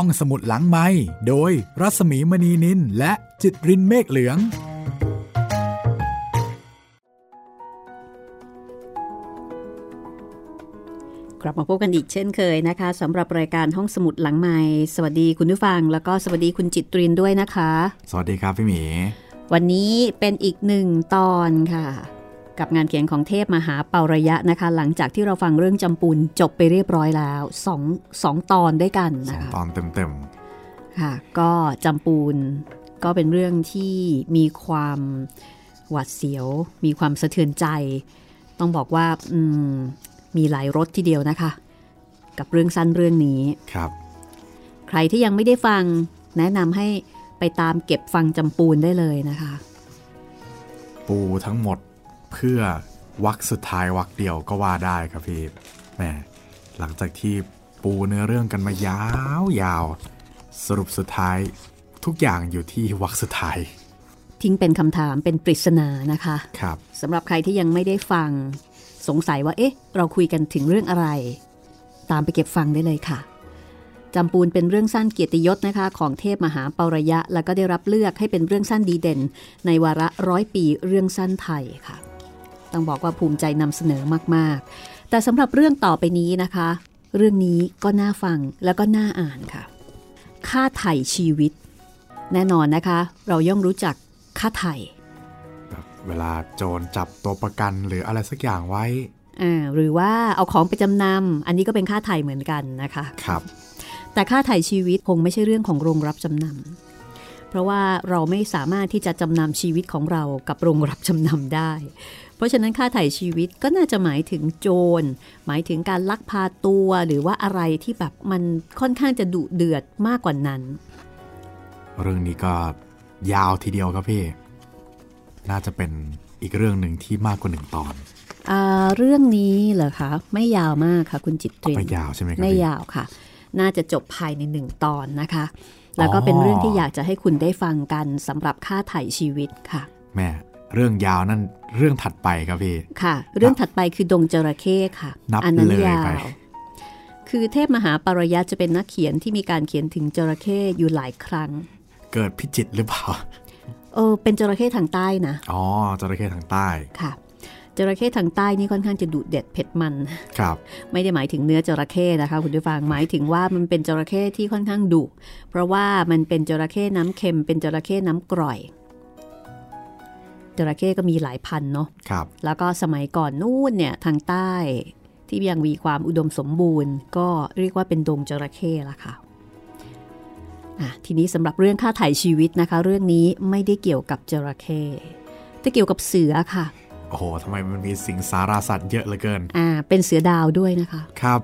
ห้องสมุดหลังไม้โดยรัสมีมณีนินและจิตรินเมฆเหลือง กลับมาพบกันอีกเช่นเคยนะคะสำหรับรายการห้องสมุดหลังไม้สวัสดีคุณผู้ฟัง แล้วก็สวัสดีคุณจิตรินด้วยนะคะ สวัสดีครับพี่หมี วันนี้เป็นอีกหนึ่งตอนค่ะ กับงานเขียนของเทพมหาเป่าระยะนะคะ หลังจากที่เราฟังเรื่องจำปูนจบไปเรียบร้อยแล้วสองสองตอนด้วยกันสนะองคะตอนเต็มค่ะก็จำปูนก็เป็นเรื่องที่มีความหวาดเสียว มีความสะเทือนใจ ต้องบอกว่าอืมมีหลายรสทีเดียวนะคะ กับเรื่องสั้นเรื่องนี้ๆครับ ใครที่ยังไม่ได้ฟังแนะนำให้ไปตามเก็บฟังจำปูนได้เลยนะคะ ปูทั้งหมด เพื่อวักสุดท้ายวักเดียวก็ว่าได้ครับพี่แหมหลังจากที่ปูเนื้อเรื่องกันมายาวยาวๆสรุปสุดท้ายทุกอย่างอยู่ที่วักสุดท้าย ทิ้งเป็นคำถามเป็นปริศนานะคะครับสำหรับใครที่ยังไม่ได้ฟัง สงสัยว่าเอ๊ะ เราคุยกันถึงเรื่องอะไร ตามไปเก็บฟังได้เลยค่ะจำปูนเป็นเรื่องสั้นเกียรติยศนะคะของเทพมหาเปาระยะ แล้วก็ได้รับเลือกให้เป็นเรื่องสั้นดีเด่น ในวาระร้อยปีเรื่องสั้นไทยค่ะ ต้องบอกว่าภูมิใจนำเสนอมาก ๆ แต่สำหรับเรื่องต่อไปนี้นะคะ เรื่องนี้ก็น่าฟังแล้วก็น่าอ่านค่ะ ค่าไถ่ชีวิต แน่นอนนะคะ เราย่อมรู้จักค่าไถ่แบบเวลาโจรจับตัวประกันหรืออะไรสักอย่างไว้อ่าหรือว่าเอาของไปจำนำอันนี้ก็เป็นค่าไถ่เหมือนกันนะคะครับ แต่ค่าไถ่ชีวิตคงไม่ใช่เรื่องของโรงรับจำนำเพราะว่าเราไม่สามารถที่จะจำนำชีวิตของเรากับโรงรับจำนำได้ เพราะฉะนั้นค่าไถ่ชีวิตก็น่าจะหมายถึงโจร หมายถึงการลักพาตัวหรือว่าอะไรที่แบบมันค่อนข้างจะดุเดือดมากกว่านั้น เรื่องนี้ก็ยาวทีเดียวครับพี่ น่าจะเป็นอีกเรื่องหนึ่งที่มากกว่าหนึ่งตอนอ่าเรื่องนี้เหรอคะไม่ยาวมากค่ะ คุณจิตรินไม่ยาวใช่ไหมครับไม่พี่ยาวค่ะ น่าจะจบภายในหนึ่งตอนนะคะ แล้วก็เป็นเรื่องที่อยากจะให้คุณได้ฟังกันสำหรับค่าไถ่ชีวิตค่ะ แม่ เรื่องยาวนั่นเรื่องถัดไปครับพี่ ค่ะ เรื่องถัดไปคือดงจระเข้ค่ะ นับอันั้นเลยยาไปวคือเทพมหาปารยะจะเป็นนักเขียนที่มีการเขียนถึงจระเข้อยู่หลายครั้ง เกิดพิจิตรหรือเปล่า เออ เป็นจระเข้ทางใต้นะ อ๋อ จระเข้ทางใต้ ค่ะ จระเข้ทางใต้นี่ค่อนข้างจะดุเด็ดเผ็ดมัน ครับ ไม่ได้หมายถึงเนื้อจระเข้นะคะคุณผู้ฟัง หมายถึงว่ามันเป็นจระเข้ที่ค่อนข้างดุ เพราะว่ามันเป็นจระเข้น้ำเค็ม เป็นจระเข้น้ำกร่อย จระเข้ก็มีหลายพันธุ์เนาะครับแล้วก็สมัยก่อนนู่นเนี่ยทางใต้ที่ยังมีความอุดมสมบูรณ์ ก็เรียกว่าเป็นดงจระเข้ละค่ะอะทีนี้สำหรับเรื่องค่าถ่ายชีวิตนะคะ เรื่องนี้ไม่ได้เกี่ยวกับจระเข้แต่เกี่ยวกับเสือค่ะ โอ้โหทำไมมันมีสิงสาราสัตว์เยอะเหลือเกิน อ่า เป็นเสือดาวด้วยนะคะ ครับ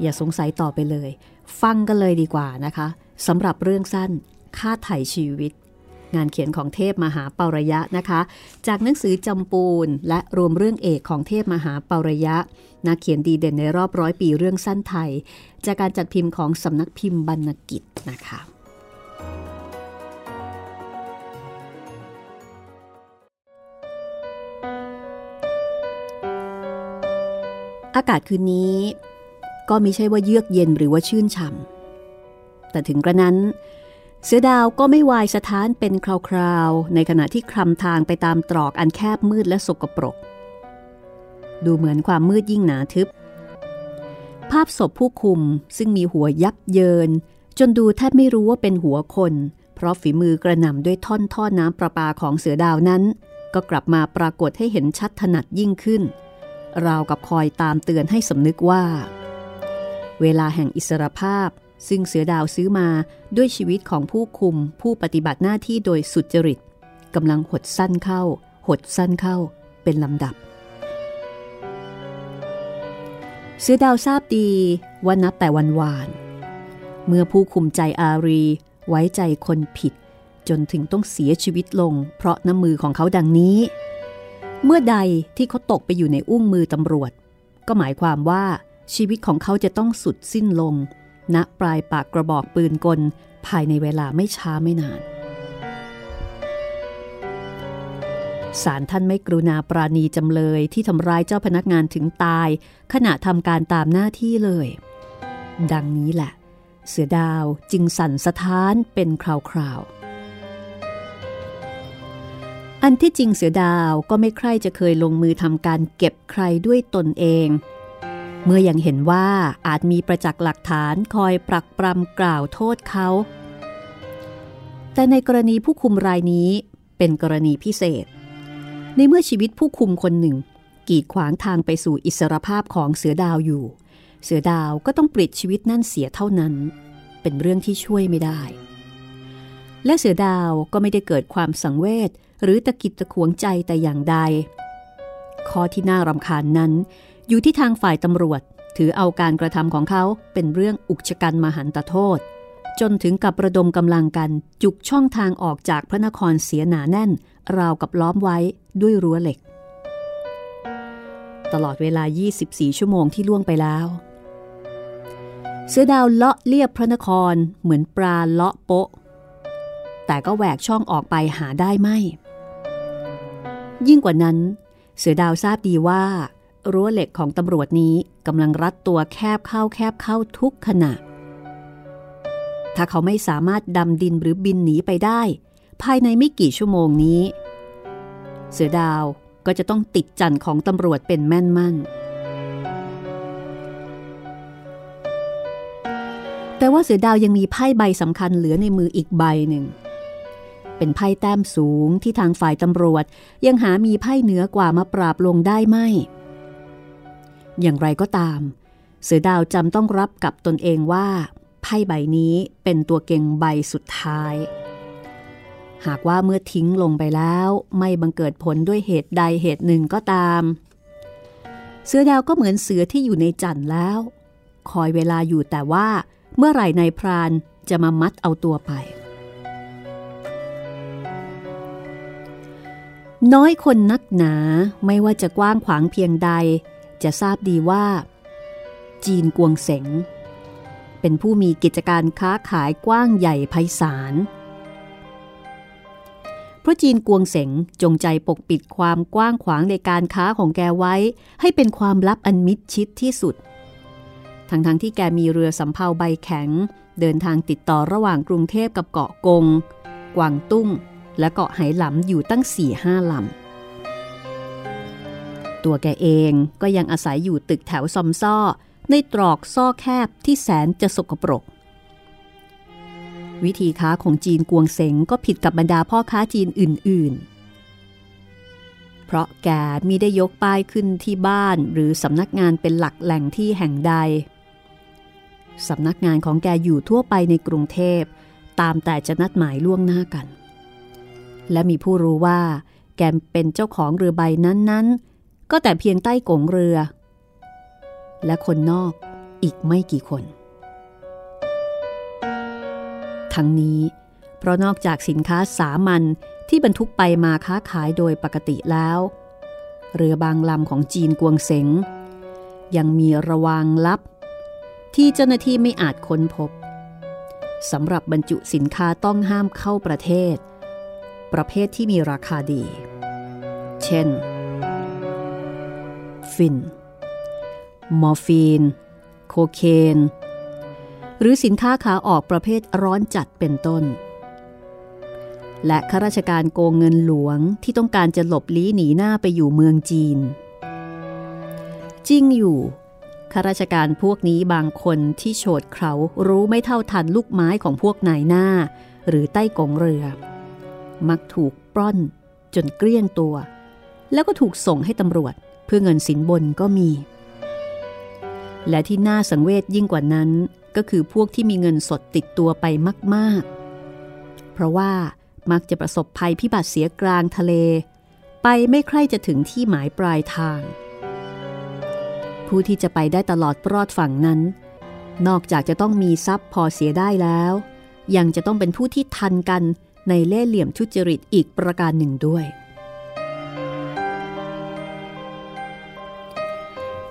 อย่าสงสัยต่อไปเลย ฟังกันเลยดีกว่านะคะสำหรับเรื่องสั้นค่าไถ่ชีวิต งานเขียนของเทพมหาเปาระยะนะคะ จากหนังสือจำปูนและรวมเรื่องเอกของเทพมหาเปาระยะนักเขียนดีเด่นในรอบร้อยปีเรื่องสั้นไทย จากการจัดพิมพ์ของสำนักพิมพ์บรรณกิจนะคะอากาศคืนนี้ ก็ไม่ใช่ว่าเยือกเย็นหรือว่าชื่นช่ำแต่ถึงกระนั้น เสือดาวก็ไม่วายสถานเป็นคราวๆ ในขณะที่คลำทางไปตามตรอกอันแคบมืดและสกปรก ดูเหมือนความมืดยิ่งหนาทึบ ภาพศพผู้คุมซึ่งมีหัวยับเยิน จนดูแทบไม่รู้ว่าเป็นหัวคน เพราะฝีมือกระหน่ำด้วยท่อนท่อน้ำประปาของเสือดาวนั้น ก็กลับมาปรากฏให้เห็นชัดถนัดยิ่งขึ้น ราวกับคอยตามเตือนให้สำนึกว่า เวลาแห่งอิสรภาพ ซึ่งเสือดาวซื้อมาด้วยชีวิตของผู้คุมผู้ปฏิบัติหน้าที่โดยสุจริตกำลังหดสั้นเข้า หดสั้นเข้าเป็นลำดับ เสือดาวทราบดีว่านับแต่วันวาน เมื่อผู้คุมใจอารีไว้ใจคนผิด จนถึงต้องเสียชีวิตลง เพราะน้ำมือของเขาดังนี้ เมื่อใดที่เขาตกไปอยู่ในอุ้งมือตำรวจ ก็หมายความว่าชีวิตของเขาจะต้องสุดสิ้นลง ณปลายปากกระบอกปืนกลภายในเวลาไม่ช้าไม่นานศาลท่านไม่กรุณาปราณีจำเลยที่ทำร้ายเจ้าพนักงานถึงตาย ขณะทำการตามหน้าที่เลย ดังนี้แหละ เสือดาวจึงสั่นสะท้านเป็นคราวๆ อันที่จริงเสือดาวก็ไม่ใครจะเคยลงมือทำการเก็บใครด้วยตนเอง เมื่อยังเห็นว่าอาจมีประจักษ์หลักฐานคอยปรักปรำกล่าวโทษเขา แต่ในกรณีผู้คุมรายนี้เป็นกรณีพิเศษ ในเมื่อชีวิตผู้คุมคนหนึ่ง กีดขวางทางไปสู่อิสรภาพของเสือดาวอยู่ เสือดาวก็ต้องปลิดชีวิตนั่นเสียเท่านั้น เป็นเรื่องที่ช่วยไม่ได้ และเสือดาวก็ไม่ได้เกิดความสังเวชหรือตะกิดตะขวงใจแต่อย่างใด ข้อที่น่ารำคาญนั้น อยู่ที่ทางฝ่ายตำรวจ ถือเอาการกระทำของเขาเป็นเรื่องอุกชะกันมหันตโทษ จนถึงกับระดมกำลังกันจุกช่องทางออกจากพระนครเสียหนาแน่น ราวกับล้อมไว้ด้วยรั้วเหล็ก ตลอดเวลา 24 ชั่วโมงที่ล่วงไปแล้ว เสือดาวเลาะเลียบพระนครเหมือนปลาเลาะโปะแต่ก็แหวกช่องออกไปหาได้ไม่ ยิ่งกว่านั้น เสือดาวทราบดีว่า รั้วเหล็กของตำรวจนี้กำลังรัดตัวแคบเข้าแคบเข้าทุกขณะ ถ้าเขาไม่สามารถดำดินหรือบินหนีไปได้ ภายในไม่กี่ชั่วโมงนี้ เสือดาวก็จะต้องติดจันของตำรวจเป็นแม่นมั่น แต่ว่าเสือดาวยังมีไพ่ใบสำคัญเหลือในมืออีกใบหนึ่งเป็นไพ่แต้มสูงที่ทางฝ่ายตำรวจ ยังหามีไพ่เหนือกว่ามาปราบลงได้ไม่ อย่างไรก็ตาม เสือดาวจำต้องรับกับตนเองว่า ไพ่ใบนี้เป็นตัวเก่งใบสุดท้าย หากว่าเมื่อทิ้งลงไปแล้วไม่บังเกิดผลด้วยเหตุใดเหตุหนึ่งก็ตาม เสือดาวก็เหมือนเสือที่อยู่ในจันแล้ว คอยเวลาอยู่แต่ว่าเมื่อไหร่นายพรานจะมามัดเอาตัวไป น้อยคนนักหนาไม่ว่าจะกว้างขวางเพียงใด จะทราบดีว่า จีนกวงเสง เป็นผู้มีกิจการค้าขายกว้างใหญ่ไพศาลเพราะจีนกวงเสงจงใจปกปิดความกว้างขวางในการค้าของแกไว้ ให้เป็นความลับอันมิดชิดที่สุด ทั้งๆทที่แกมีเรือสำเภาใบแข็ง เดินทางติดต่อระหว่างกรุงเทพกับเกาะกง กวางตุ้ง และเกาะไหหลำอยู่ตั้ง4ี่ห้าลำ ตัวแกเองก็ยังอาศัยอยู่ตึกแถวซอมซ่อ ในตรอกซ่อแคบที่แสนจะสกปรก วิธีค้าของจีนกวงเสงก็ผิดกับบรรดาพ่อค้าจีนอื่น ๆ เพราะแกมีได้ยกป้ายขึ้นที่บ้านหรือสำนักงานเป็นหลักแหล่งที่แห่งใด สำนักงานของแกอยู่ทั่วไปในกรุงเทพตามแต่จะนัดหมายล่วงหน้ากัน และมีผู้รู้ว่าแกเป็นเจ้าของเรือใบนั้นๆ ก็แต่เพียงใต้กงเรือ และคนนอกอีกไม่กี่คน ทั้งนี้ เพราะนอกจากสินค้าสามัญที่บรรทุกไปมาค้าขายโดยปกติแล้ว เรือบางลำของจีนกวงเสงยังมีระวางลับ ที่เจ้าหน้าที่ไม่อาจค้นพบสำหรับบรรจุสินค้าต้องห้ามเข้าประเทศ ประเภทที่มีราคาดี เช่น ฟิน มอร์ฟีน โคเคน หรือสินค้าขาออกประเภทร้อนจัดเป็นต้น และข้าราชการโกงเงินหลวงที่ต้องการจะหลบลี้หนีหน้าไปอยู่เมืองจีน จริงอยู่ข้าราชการพวกนี้บางคนที่โฉดเขารู้ไม่เท่าทันลูกไม้ของพวกนายหน้า หรือใต้กงเรือ มักถูกปล้อนจนเกลี้ยงตัว แล้วก็ถูกส่งให้ตำรวจ พื่อเงินสินบนก็มี และที่น่าสังเวชยิ่งกว่านั้นก็คือพวกที่มีเงินสดติดตัวไปมาก ๆ เพราะว่ามักจะประสบภัยพิบัติเสียกลางทะเล ไปไม่ใคร่จะถึงที่หมายปลายทาง ผู้ที่จะไปได้ตลอดปลอดฝั่งนั้น นอกจากจะต้องมีทรัพย์พอเสียได้แล้ว ยังจะต้องเป็นผู้ที่ทันกันในเล่ห์เหลี่ยมทุจริตอีกประการหนึ่งด้วย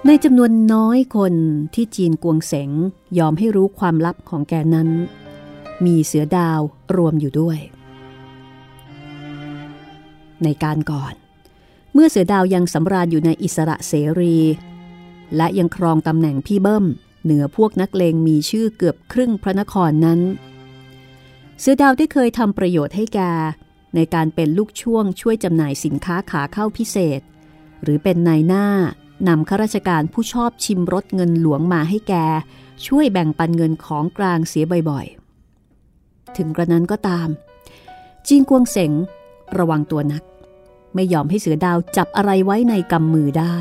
ในจำนวนน้อยคนที่จีนกวงเสงยอมให้รู้ความลับของแกนั้น มีเสือดาวรวมอยู่ด้วย ในการก่อน เมื่อเสือดาวยังสำราญอยู่ในอิสระเสรี และยังครองตำแหน่งพี่เบิ้ม เหนือพวกนักเลงมีชื่อเกือบครึ่งพระนครนั้น เสือดาวได้เคยทำประโยชน์ให้แก ในการเป็นลูกช่วงช่วยจำหน่ายสินค้าขาเข้าพิเศษ หรือเป็นนายหน้า นำข้าราชการผู้ชอบชิมรสเงินหลวงมาให้แก ช่วยแบ่งปันเงินของกลางเสียบ่อยๆ ถึงกระนั้นก็ตาม จีนกวงเสงระวังตัวนัก ไม่ยอมให้เสือดาวจับอะไรไว้ในกำมือได้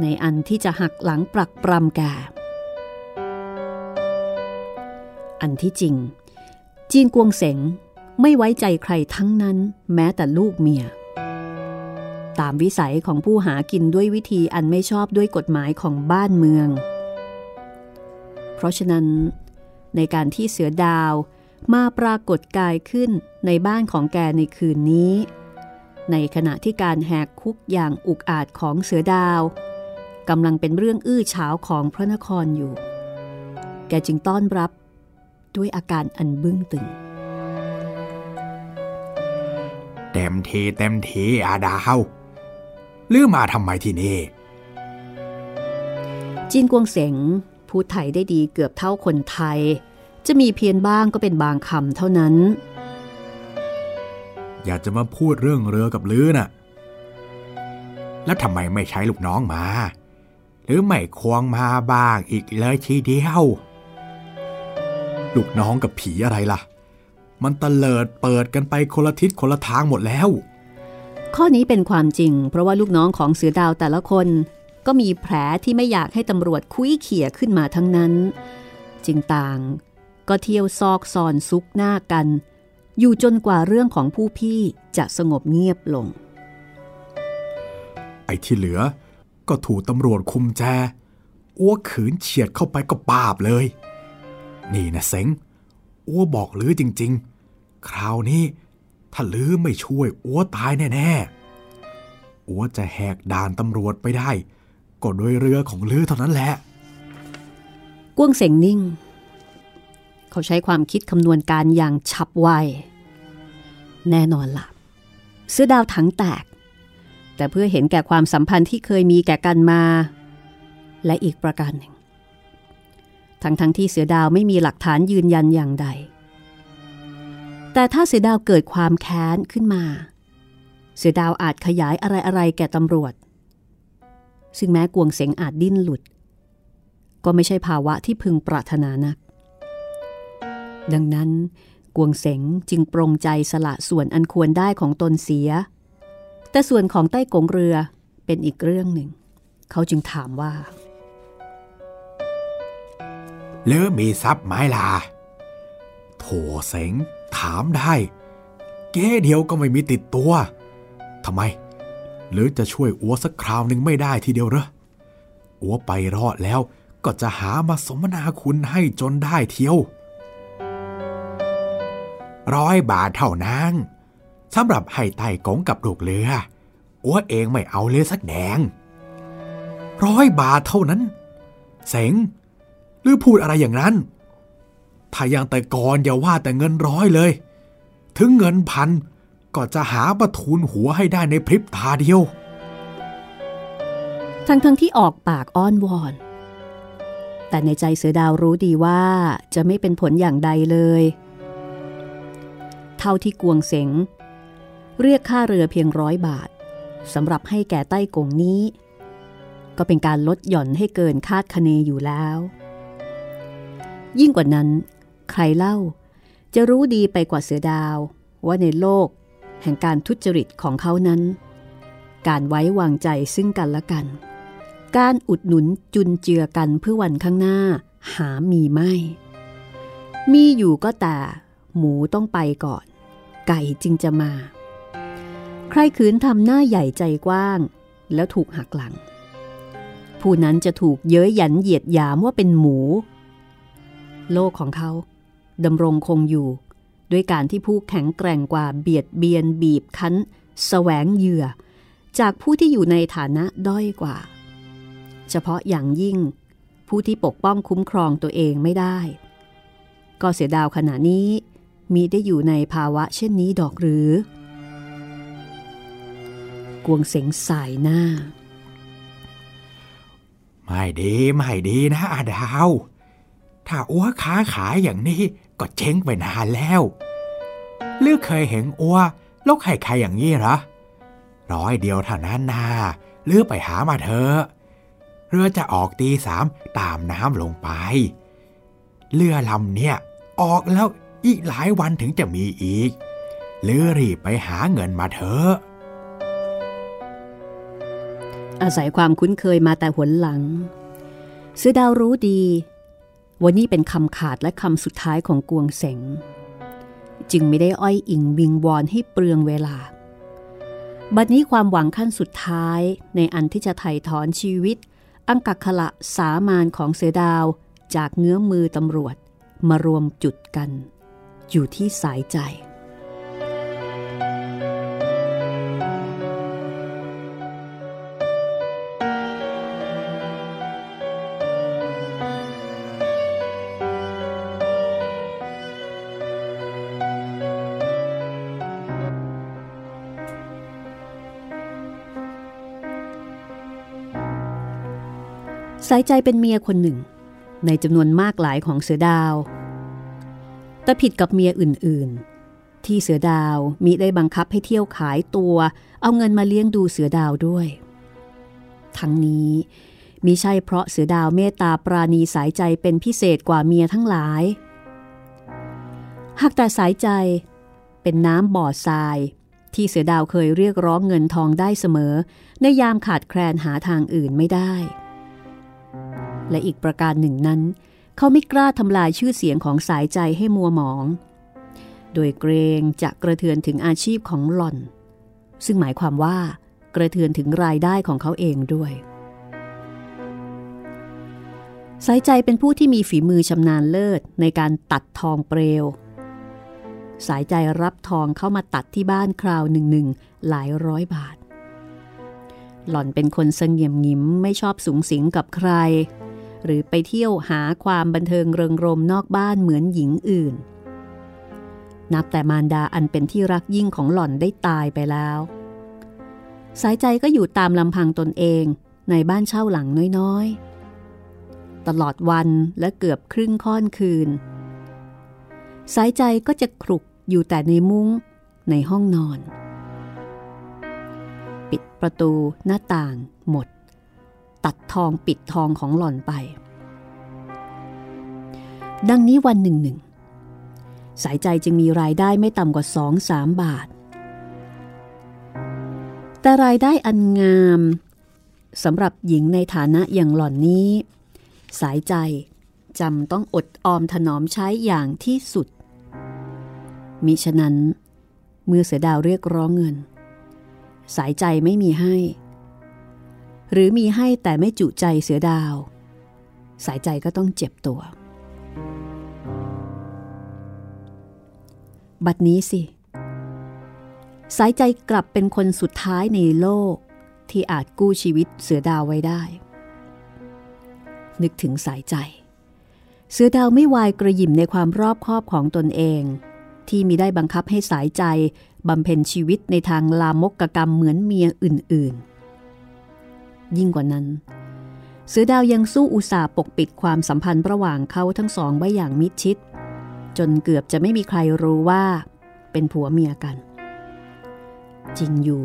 ในอันที่จะหักหลังปรักปรำแกอันที่จริง จีนกวงเสงไม่ไว้ใจใครทั้งนั้น แม้แต่ลูกเมีย ตามวิสัยของผู้หากินด้วยวิธีอันไม่ชอบด้วยกฎหมายของบ้านเมือง เพราะฉะนั้น ในการที่เสือดาวมาปรากฏกายขึ้นในบ้านของแกในคืนนี้ ในขณะที่การแหกคุกอย่างอุกอาจของเสือดาวกำลังเป็นเรื่องอื้อฉาวของพระนครอยู่ แกจึงต้อนรับด้วยอาการอันบึ้งตึง เต็มทีเต็มทีอาดาว ลือมาทำไมที่นี่จินกวงเสงพูดไทยได้ดีเกือบเท่าคนไทย จะมีเพียงบ้างก็เป็นบางคำเท่านั้น อยากจะมาพูดเรื่องเรือกับลือน่ะ แล้วทำไมไม่ใช้ลูกน้องมา หรือไม่ควงมาบ้างอีกเลยทีเดียว ลูกน้องกับผีอะไรล่ะ มันตะเลิดเปิดกันไปคนละทิศคนละทางหมดแล้ว ข้อนี้เป็นความจริง เพราะว่าลูกน้องของเสือดาวแต่ละคน ก็มีแผลที่ไม่อยากให้ตำรวจคุยเขี่ยขึ้นมาทั้งนั้น จึงต่าง ก็เที่ยวซอกซอนซุกหน้ากัน อยู่จนกว่าเรื่องของผู้พี่จะสงบเงียบลง ไอ้ที่เหลือก็ถูกตำรวจคุมแจอ้วขืนเฉียดเข้าไปก็ปาบเลย นี่นะเซ็งอ้วบอกลือจริง ๆ คราวนี้ ถ้าลือไม่ช่วยอ้วตายแน่ๆอ้วจะแหกด่านตำรวจไปได้ ก็โดยเรือของลือเท่านั้นแหละ กวงเสงนิ่ง เขาใช้ความคิดคำนวณการอย่างฉับไว แน่นอนละ่ะ เสื้อดาวถังแตก แต่เพื่อเห็นแก่ความสัมพันธ์ที่เคยมีแก่กันมา และอีกประการหนึ่ง ทั้งทั้งที่เสือดาวไม่มีหลักฐานยืนยันอย่างใด แต่ถ้าเสือดาวเกิดความแค้นขึ้นมา เสือดาวอาจขยายอะไรๆแก่ตำรวจ ซึ่งแม้กวงเสงอาจดิ้นหลุด ก็ไม่ใช่ภาวะที่พึงปรารถนานัก ดังนั้นกวงเสงจึงปรงใจสละส่วนอันควรได้ของตนเสีย แต่ส่วนของใต้กงเรือเป็นอีกเรื่องหนึ่ง เขาจึงถามว่าหรือมีทรัพย์ไม้ลาโถเสง ถามได้ เก้เดียวก็ไม่มีติดตัวทำไม หรือจะช่วยอัวสักคราวหนึ่งไม่ได้ทีเดียวเหรออัวไปรอดแล้วก็จะหามาสมนาคุณให้จนได้เที่ยว ร้อยบาทเท่านั้นสำหรับให้ไต่กงกับลูกเรืออัวเองไม่เอาเลยสักแดง ร้อยบาทเท่านั้น เสงหรือพูดอะไรอย่างนั้น ถ้ายังแต่ก่อนอย่าว่าแต่เงินร้อยเลย ถึงเงินพันก็จะหาประทูลหัวให้ได้ในพริบตาเดียว ทั้งทั้งที่ออกปากอ้อนวอน แต่ในใจเสือดาวรู้ดีว่าจะไม่เป็นผลอย่างใดเลย เท่าที่กวงเสงเรียกค่าเรือเพียงร้อยบาทสำหรับให้แก่ใต้กงนี้ ก็เป็นการลดหย่อนให้เกินคาดคะเนอยู่แล้ว ยิ่งกว่านั้น ใครเล่า จะรู้ดีไปกว่าเสือดาว ว่าในโลก แห่งการทุจริตของเขานั้น การไว้วางใจซึ่งกันและกัน การอุดหนุนจุนเจือกันเพื่อวันข้างหน้าหามีไม่ มีอยู่ก็แต่ หมูต้องไปก่อน ไก่จึงจะมา ใครขืนทำหน้าใหญ่ใจกว้าง แล้วถูกหักหลัง ผู้นั้นจะถูกเย้ยหยันเหยียดหยามว่าเป็นหมู โลกของเขา ดำรงคงอยู่ ด้วยการที่ผู้แข็งแกร่งกว่าเบียดเบียนบีบคั้นสแสวงเหยื่อ จากผู้ที่อยู่ในฐานะด้อยกว่า เฉพาะอย่างยิ่ง ผู้ที่ปกป้องคุ้มครองตัวเองไม่ได้ ก็เสียดาวขณะนี้มีได้อยู่ในภาวะเช่นนี้ดอกหรือ กวงเสงสายหน้า ไม่ดี ไม่ดีนะอาดาว ถ้าอ้วค้าขายอย่างนี้ ก็เจ๊งไปนานแล้วเลือกเคยเห็นอ้วลกไข่ใครอย่างนี้เหรอร้อยเดียวเท่านั้นนาเลือไปหามาเถอะเรือจะออกตีสามตามน้ำลงไป เรือลำเนี่ย ออกแล้วอีกหลายวันถึงจะมีอีกเลือรีบไปหาเงินมาเถอะอาศัยความคุ้นเคยมาแต่หนหลัง เสือดาวรู้ดี ว่านี่เป็นคำขาดและคำสุดท้ายของกวงเสง จึงไม่ได้อ้อยอิงวิงวอนให้เปลืองเวลา บัดนี้ความหวังขั้นสุดท้ายในอันที่จะไถ่ถอนชีวิต อังกักขละสามานของเสือดาวจากเงื้อมือตำรวจมารวมจุดกัน อยู่ที่สายใจ สายใจเป็นเมียคนหนึ่ง ในจำนวนมากหลายของเสือดาว แต่ผิดกับเมียอื่นๆ ที่เสือดาวมีได้บังคับให้เที่ยวขายตัว เอาเงินมาเลี้ยงดูเสือดาวด้วย ทั้งนี้มิใช่เพราะเสือดาวเมตตาปราณีสายใจเป็นพิเศษกว่าเมียทั้งหลาย หากแต่สายใจเป็นน้ำบ่อทราย ที่เสือดาวเคยเรียกร้องเงินทองได้เสมอ ในยามขาดแคลนหาทางอื่นไม่ได้ และอีกประการหนึ่งนั้น เขาไม่กล้าทำลายชื่อเสียงของสายใจให้มัวหมอง โดยเกรงจะกระเทือนถึงอาชีพของหล่อน ซึ่งหมายความว่ากระเทือนถึงรายได้ของเขาเองด้วย สายใจเป็นผู้ที่มีฝีมือชำนาญเลิศในการตัดทองเปลว สายใจรับทองเข้ามาตัดที่บ้านคราวหนึ่งหนึ่งหลายร้อยบาท หล่อนเป็นคนเสงี่ยมงิมไม่ชอบสูงสิงกับใคร หรือไปเที่ยวหาความบันเทิงเริงรมนอกบ้านเหมือนหญิงอื่น นับแต่มารดาอันเป็นที่รักยิ่งของหล่อนได้ตายไปแล้ว สายใจก็อยู่ตามลำพังตนเองในบ้านเช่าหลังน้อยๆ ตลอดวันและเกือบครึ่งค่อนคืน สายใจก็จะครุกอยู่แต่ในมุ้งในห้องนอน ปิดประตูหน้าต่างหมด ตัดทองปิดทองของหล่อนไป ดังนี้วันหนึ่งหนึ่ง สายใจจึงมีรายได้ไม่ต่ำกว่าสองสามบาท แต่รายได้อันงามสำหรับหญิงในฐานะอย่างหล่อนนี้ สายใจจำต้องอดออมถนอมใช้อย่างที่สุด มิฉะนั้น เมื่อเสือดาวเรียกร้องเงิน สายใจไม่มีให้ หรือมีให้แต่ไม่จุใจเสือดาว สายใจก็ต้องเจ็บตัว บัดนี้สิ สายใจกลับเป็นคนสุดท้ายในโลกที่อาจกู้ชีวิตเสือดาวไว้ได้ นึกถึงสายใจ เสือดาวไม่วายกระยิมในความรอบคอบของตนเอง ที่มีได้บังคับให้สายใจบำเพ็ญชีวิตในทางลามกกรรมเหมือนเมียอื่นๆ ยิ่งกว่านั้น เสือดาวยังสู้อุตสาห์ปกปิดความสัมพันธ์ระหว่างเขาทั้งสองไว้อย่างมิดชิด จนเกือบจะไม่มีใครรู้ว่า เป็นผัวเมียกัน จริงอยู่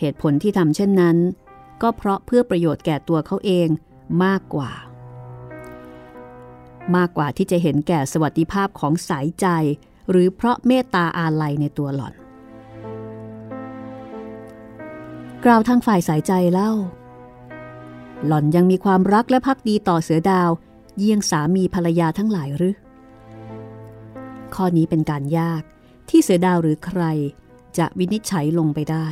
เหตุผลที่ทำเช่นนั้น ก็เพราะเพื่อประโยชน์แก่ตัวเขาเองมากกว่า มากกว่าที่จะเห็นแก่สวัสดิภาพของสายใจ หรือเพราะเมตตาอาลัยในตัวหล่อนกล่าวทางฝ่ายสายใจเล่า หล่อนยังมีความรักและพักดีต่อเสือดาว เยี่ยงสามีภรรยาทั้งหลายหรือ ข้อนี้เป็นการยากที่เสือดาวหรือใครจะวินิจฉัยลงไปได้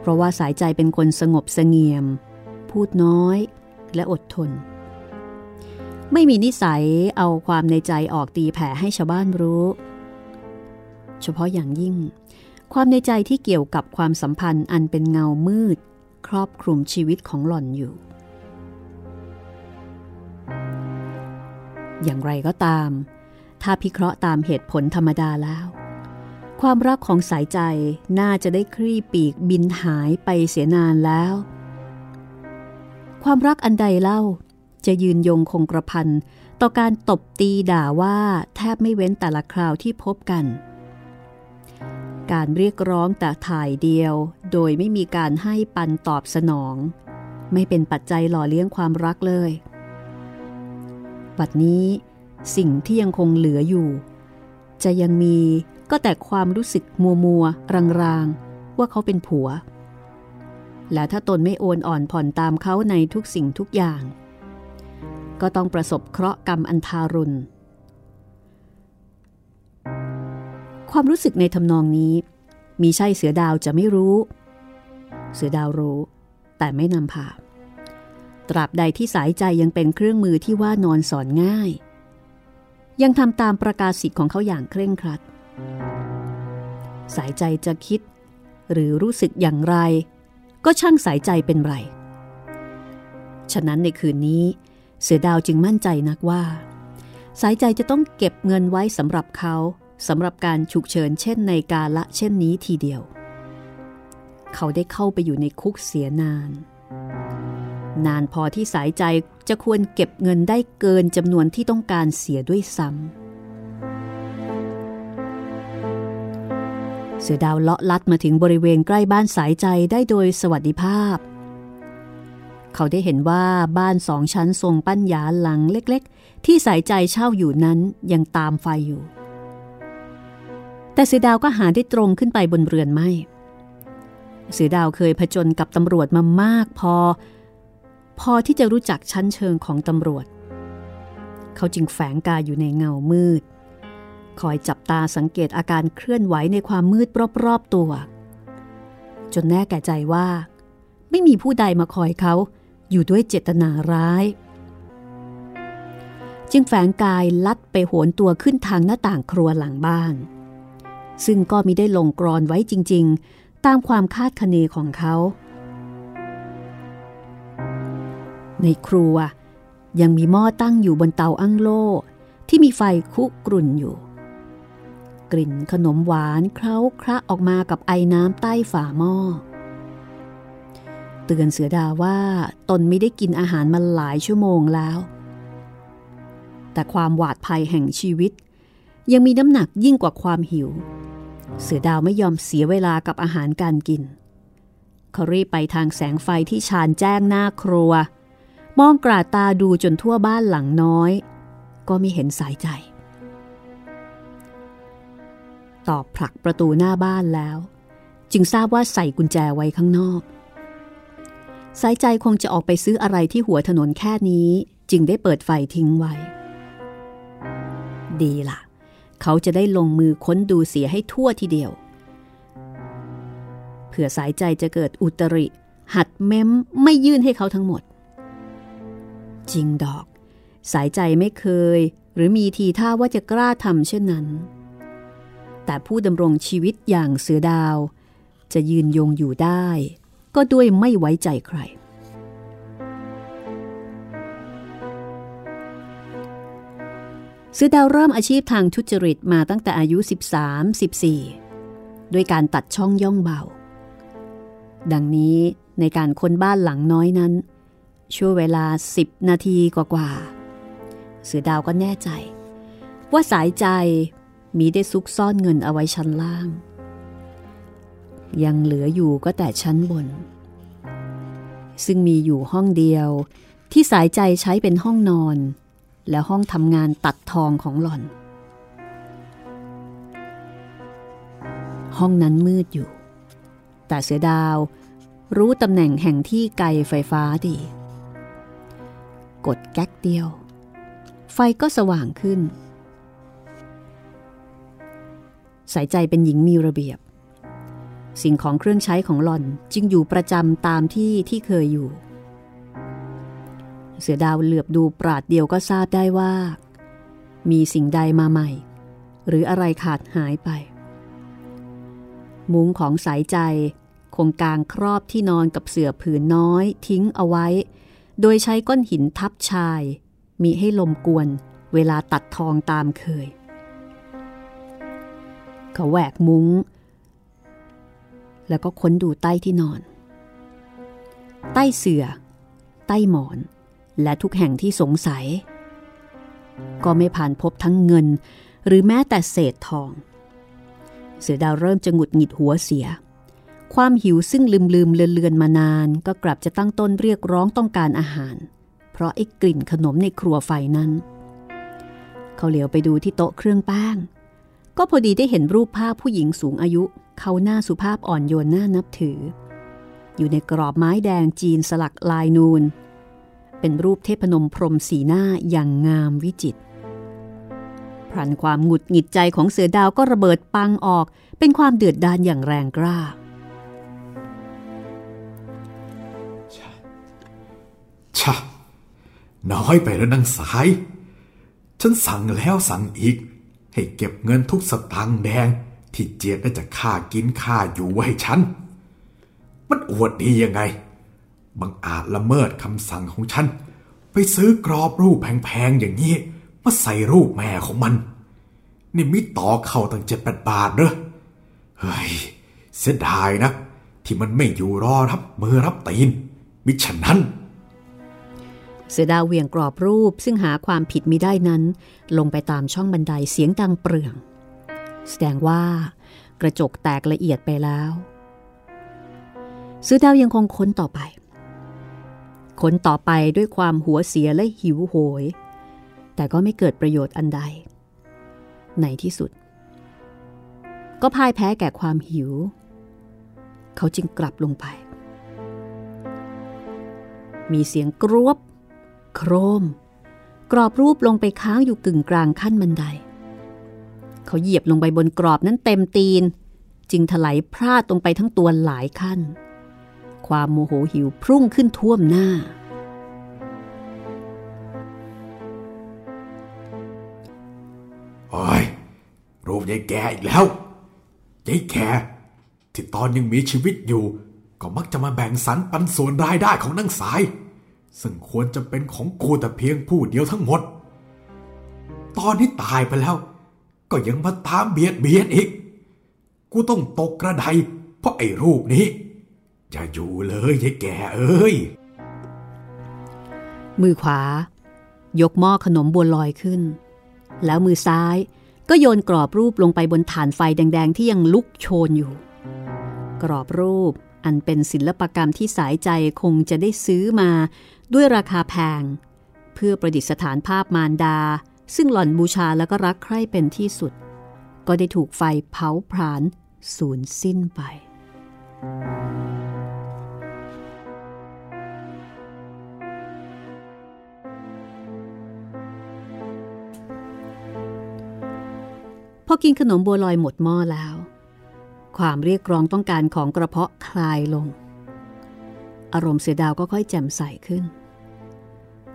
เพราะว่าสายใจเป็นคนสงบเสงเงียม พูดน้อยและอดทน ไม่มีนิสัยเอาความในใจออกตีแผ่ให้ชาวบ้านรู้ เฉพาะอย่างยิ่ง ความในใจที่เกี่ยวกับความสัมพันธ์อันเป็นเงามืด ครอบคลุมชีวิตของหล่อนอยู่ อย่างไรก็ตาม ถ้าพิเคราะห์ตามเหตุผลธรรมดาแล้ว ความรักของสายใจน่าจะได้คลี่ปีกบินหายไปเสียนานแล้ว ความรักอันใดเล่าจะยืนยงคงกระพันต่อการตบตีด่าว่าแทบไม่เว้นแต่ละคราวที่พบกัน การเรียกร้องแต่ถ่ายเดียว โดยไม่มีการให้ปันตอบสนอง ไม่เป็นปัจจัยหล่อเลี้ยงความรักเลยบัดนี้สิ่งที่ยังคงเหลืออยู่ จะยังมีก็แต่ความรู้สึกมัวมัวรางๆว่าเขาเป็นผัว และถ้าตนไม่โอนอ่อนผ่อนตามเขาในทุกสิ่งทุกอย่าง ก็ต้องประสบเคราะห์กรรมอันทารุณ ความรู้สึกในทำนองนี้ มีใช่เสือดาวจะไม่รู้ เสือดาวรู้ แต่ไม่นำพาตราบใดที่สายใจยังเป็นเครื่องมือที่ว่านอนสอนง่าย ยังทำตามประกาศสิทธิ์ของเขาอย่างเคร่งครัด สายใจจะคิด หรือรู้สึกอย่างไร ก็ช่างสายใจเป็นไร ฉะนั้นในคืนนี้ เสือดาวจึงมั่นใจนักว่า สายใจจะต้องเก็บเงินไว้สำหรับเขา สำหรับการฉุกเฉินเช่นในกาละเช่นนี้ทีเดียว เขาได้เข้าไปอยู่ในคุกเสียนาน นานพอที่สายใจจะควรเก็บเงินได้เกินจำนวนที่ต้องการเสียด้วยซ้ำเสือดาวเลาะลัดมาถึงบริเวณใกล้บ้านสายใจได้โดยสวัสดิภาพ เขาได้เห็นว่าบ้านสองชั้นทรงปั้นยาหลังเล็ก ๆ ที่สายใจเช่าอยู่นั้นยังตามไฟอยู่ แต่เสือดาวก็หาได้ตรงขึ้นไปบนเรือนไม่ เสือดาวเคยผจญกับตำรวจมามากพอ พอที่จะรู้จักชั้นเชิงของตำรวจ เขาจึงแฝงกายอยู่ในเงามืด คอยจับตาสังเกตอาการเคลื่อนไหวในความมืดรอบๆตัว จนแน่แก่ใจว่า ไม่มีผู้ใดมาคอยเขาอยู่ด้วยเจตนาร้าย จึงแฝงกายลัดไปโหนตัวขึ้นทางหน้าต่างครัวหลังบ้าน ซึ่งก็มิได้ลงกรอนไว้จริง ๆ ตามความคาดคะเนของเขา ในครัวยังมีหม้อตั้งอยู่บนเตาอั้งโล่ที่มีไฟคุกรุ่นอยู่ กลิ่นขนมหวานเคล้าคระออกมากับไอ้น้ำใต้ฝาหม้อเตือนเสือดาว่าตนไม่ได้กินอาหารมาหลายชั่วโมงแล้ว แต่ความหวาดภัยแห่งชีวิต ยังมีน้ำหนักยิ่งกว่าความหิว เสือดาวไม่ยอมเสียเวลากับอาหารการกิน เขารีบไปทางแสงไฟที่ชานแจ้งหน้าครัว มองกราตาดูจนทั่วบ้านหลังน้อย ก็ไม่เห็นสายใจ ตอบผลักประตูหน้าบ้านแล้ว จึงทราบว่าใส่กุญแจไว้ข้างนอก สายใจคงจะออกไปซื้ออะไรที่หัวถนนแค่นี้ จึงได้เปิดไฟทิ้งไว้ ดีละ่ะ เขาจะได้ลงมือค้นดูเสียให้ทั่วทีเดียว เผื่อสายใจจะเกิดอุตริ หัดเม้มไม่ยื่นให้เขาทั้งหมด จริงดอก สายใจไม่เคย หรือมีทีท่าว่าจะกล้าทำเช่นนั้น แต่ผู้ดำรงชีวิตอย่างเสือดาว จะยืนยงอยู่ได้ ก็ด้วยไม่ไว้ใจใคร เสือดาวเริ่มอาชีพทางทุจริตมาตั้งแต่อายุ 13-14 ด้วยการตัดช่องย่องเบา ดังนี้ในการค้นบ้านหลังน้อยนั้น ช่วงเวลาสิบนาทีกว่าๆเสือดาวก็แน่ใจ ว่าสายใจมีได้ซุกซ่อนเงินเอาไว้ชั้นล่าง ยังเหลืออยู่ก็แต่ชั้นบน ซึ่งมีอยู่ห้องเดียวที่สายใจใช้เป็นห้องนอน และห้องทำงานตัดทองของหล่อน ห้องนั้นมืดอยู่ แต่เสือดาวรู้ตำแหน่งแห่งที่ไกลไฟฟ้าดี กดแก๊กเดียว ไฟก็สว่างขึ้น สายใจเป็นหญิงมีระเบียบ สิ่งของเครื่องใช้ของหล่อนจึงอยู่ประจำตามที่ที่เคยอยู่ เสือดาวเหลือบดูปราดเดียวก็ทราบได้ว่า มีสิ่งใดมาใหม่ หรืออะไรขาดหายไป มุ้งของสายใจคงกางครอบที่นอนกับเสือผืนน้อยทิ้งเอาไว้ โดยใช้ก้อนหินทับชาย มีให้ลมกวน เวลาตัดทองตามเคย เขาแหวกมุง้ง แล้วก็ค้นดูใต้ที่นอน ใต้เสือ ใต้หมอน และทุกแห่งที่สงสัย ก็ไม่ผ่านพบทั้งเงิน หรือแม้แต่เศษทอง เสือดาวเริ่มจะหงุดหงิดหัวเสีย ความหิวซึ่งลืมลืมเลือนเลือนมานาน ก็กลับจะตั้งต้นเรียกร้องต้องการอาหาร เพราะไอ้กลิ่นขนมในครัวไฟนั้น เขาเหลียวไปดูที่โต๊ะเครื่องแป้งก็พอดีได้เห็นรูปภาพผู้หญิงสูงอายุ เขาหน้าสุภาพอ่อนโยนน่านับถือ อยู่ในกรอบไม้แดงจีนสลักลายนูน เป็นรูปเทพนมพรมสีหน้าอย่างงามวิจิตรพรันความหงุดหงิดใจของเสือดาวก็ระเบิดปังออก เป็นความเดือดดาลอย่างแรงกล้า ชะ น้อยไปแล้วนางสาย ฉันสั่งแล้วสั่งอีก ให้เก็บเงินทุกสตางค์แดง ที่เจียดได้จากค่ากินค่าอยู่ไว้ให้ฉัน มันอวดดียังไง บังอาจละเมิดคำสั่งของฉัน ไปซื้อกรอบรูปแพงๆอย่างนี้มาใส่รูปแม่ของมัน นี่มิต่อเข้าตั้งเจ็ดแปดบาทเนอะเฮ้ย เสียดายนะ ที่มันไม่อยู่รอรับมือรับตีน มิฉะนั้น เสือดาวเวียงกรอบรูปซึ่งหาความผิดมิได้นั้น ลงไปตามช่องบันไดเสียงดังเปรือง แสดงว่ากระจกแตกละเอียดไปแล้วเสือดาวยังคงค้นต่อไป ค้นต่อไปด้วยความหัวเสียและหิวโหย แต่ก็ไม่เกิดประโยชน์อันใด ในที่สุด ก็พ่ายแพ้แก่ความหิว เขาจึงกลับลงไป มีเสียงกรวบ โครม กรอบรูปลงไปค้างอยู่กึ่งกลางขั้นบันได เขาเหยียบลงไปบนกรอบนั้นเต็มตีน จึงถลายพลาดลงไปทั้งตัวหลายขั้น ความโมโหหิวพุ่งขึ้นท่วมหน้า โอ้ย รูปยายแกอีกแล้วยายแกที่ตอนยังมีชีวิตอยู่ ก็มักจะมาแบ่งสรรปันส่วนรายได้ของนางสาย ซึ่งควรจะเป็นของกูแต่เพียงผู้เดียวทั้งหมด ตอนนี้ตายไปแล้ว ก็ยังมาตามเบียดเบียนอีก กูต้องตกกระไดเพราะไอ้รูปนี้ อย่าอยู่เลยยายแก่เอ้ย มือขวา ยกหม้อขนมบัวลอยขึ้น แล้วมือซ้ายก็โยนกรอบรูปลงไปบนฐานไฟแดง ๆ ที่ยังลุกโชนอยู่ กรอบรูปอันเป็นศิลปกรรมที่สายใจคงจะได้ซื้อมาด้วยราคาแพง เพื่อประดิษฐานภาพมารดา ซึ่งหล่อนบูชาแล้วก็รักใคร่เป็นที่สุด ก็ได้ถูกไฟเผาผลาญสูญสิ้นไป พอกินขนมบัวลอยหมดหม้อแล้ว ความเรียกร้องต้องการของกระเพาะคลายลง อารมณ์เสียดาวก็ค่อยแจ่มใสขึ้น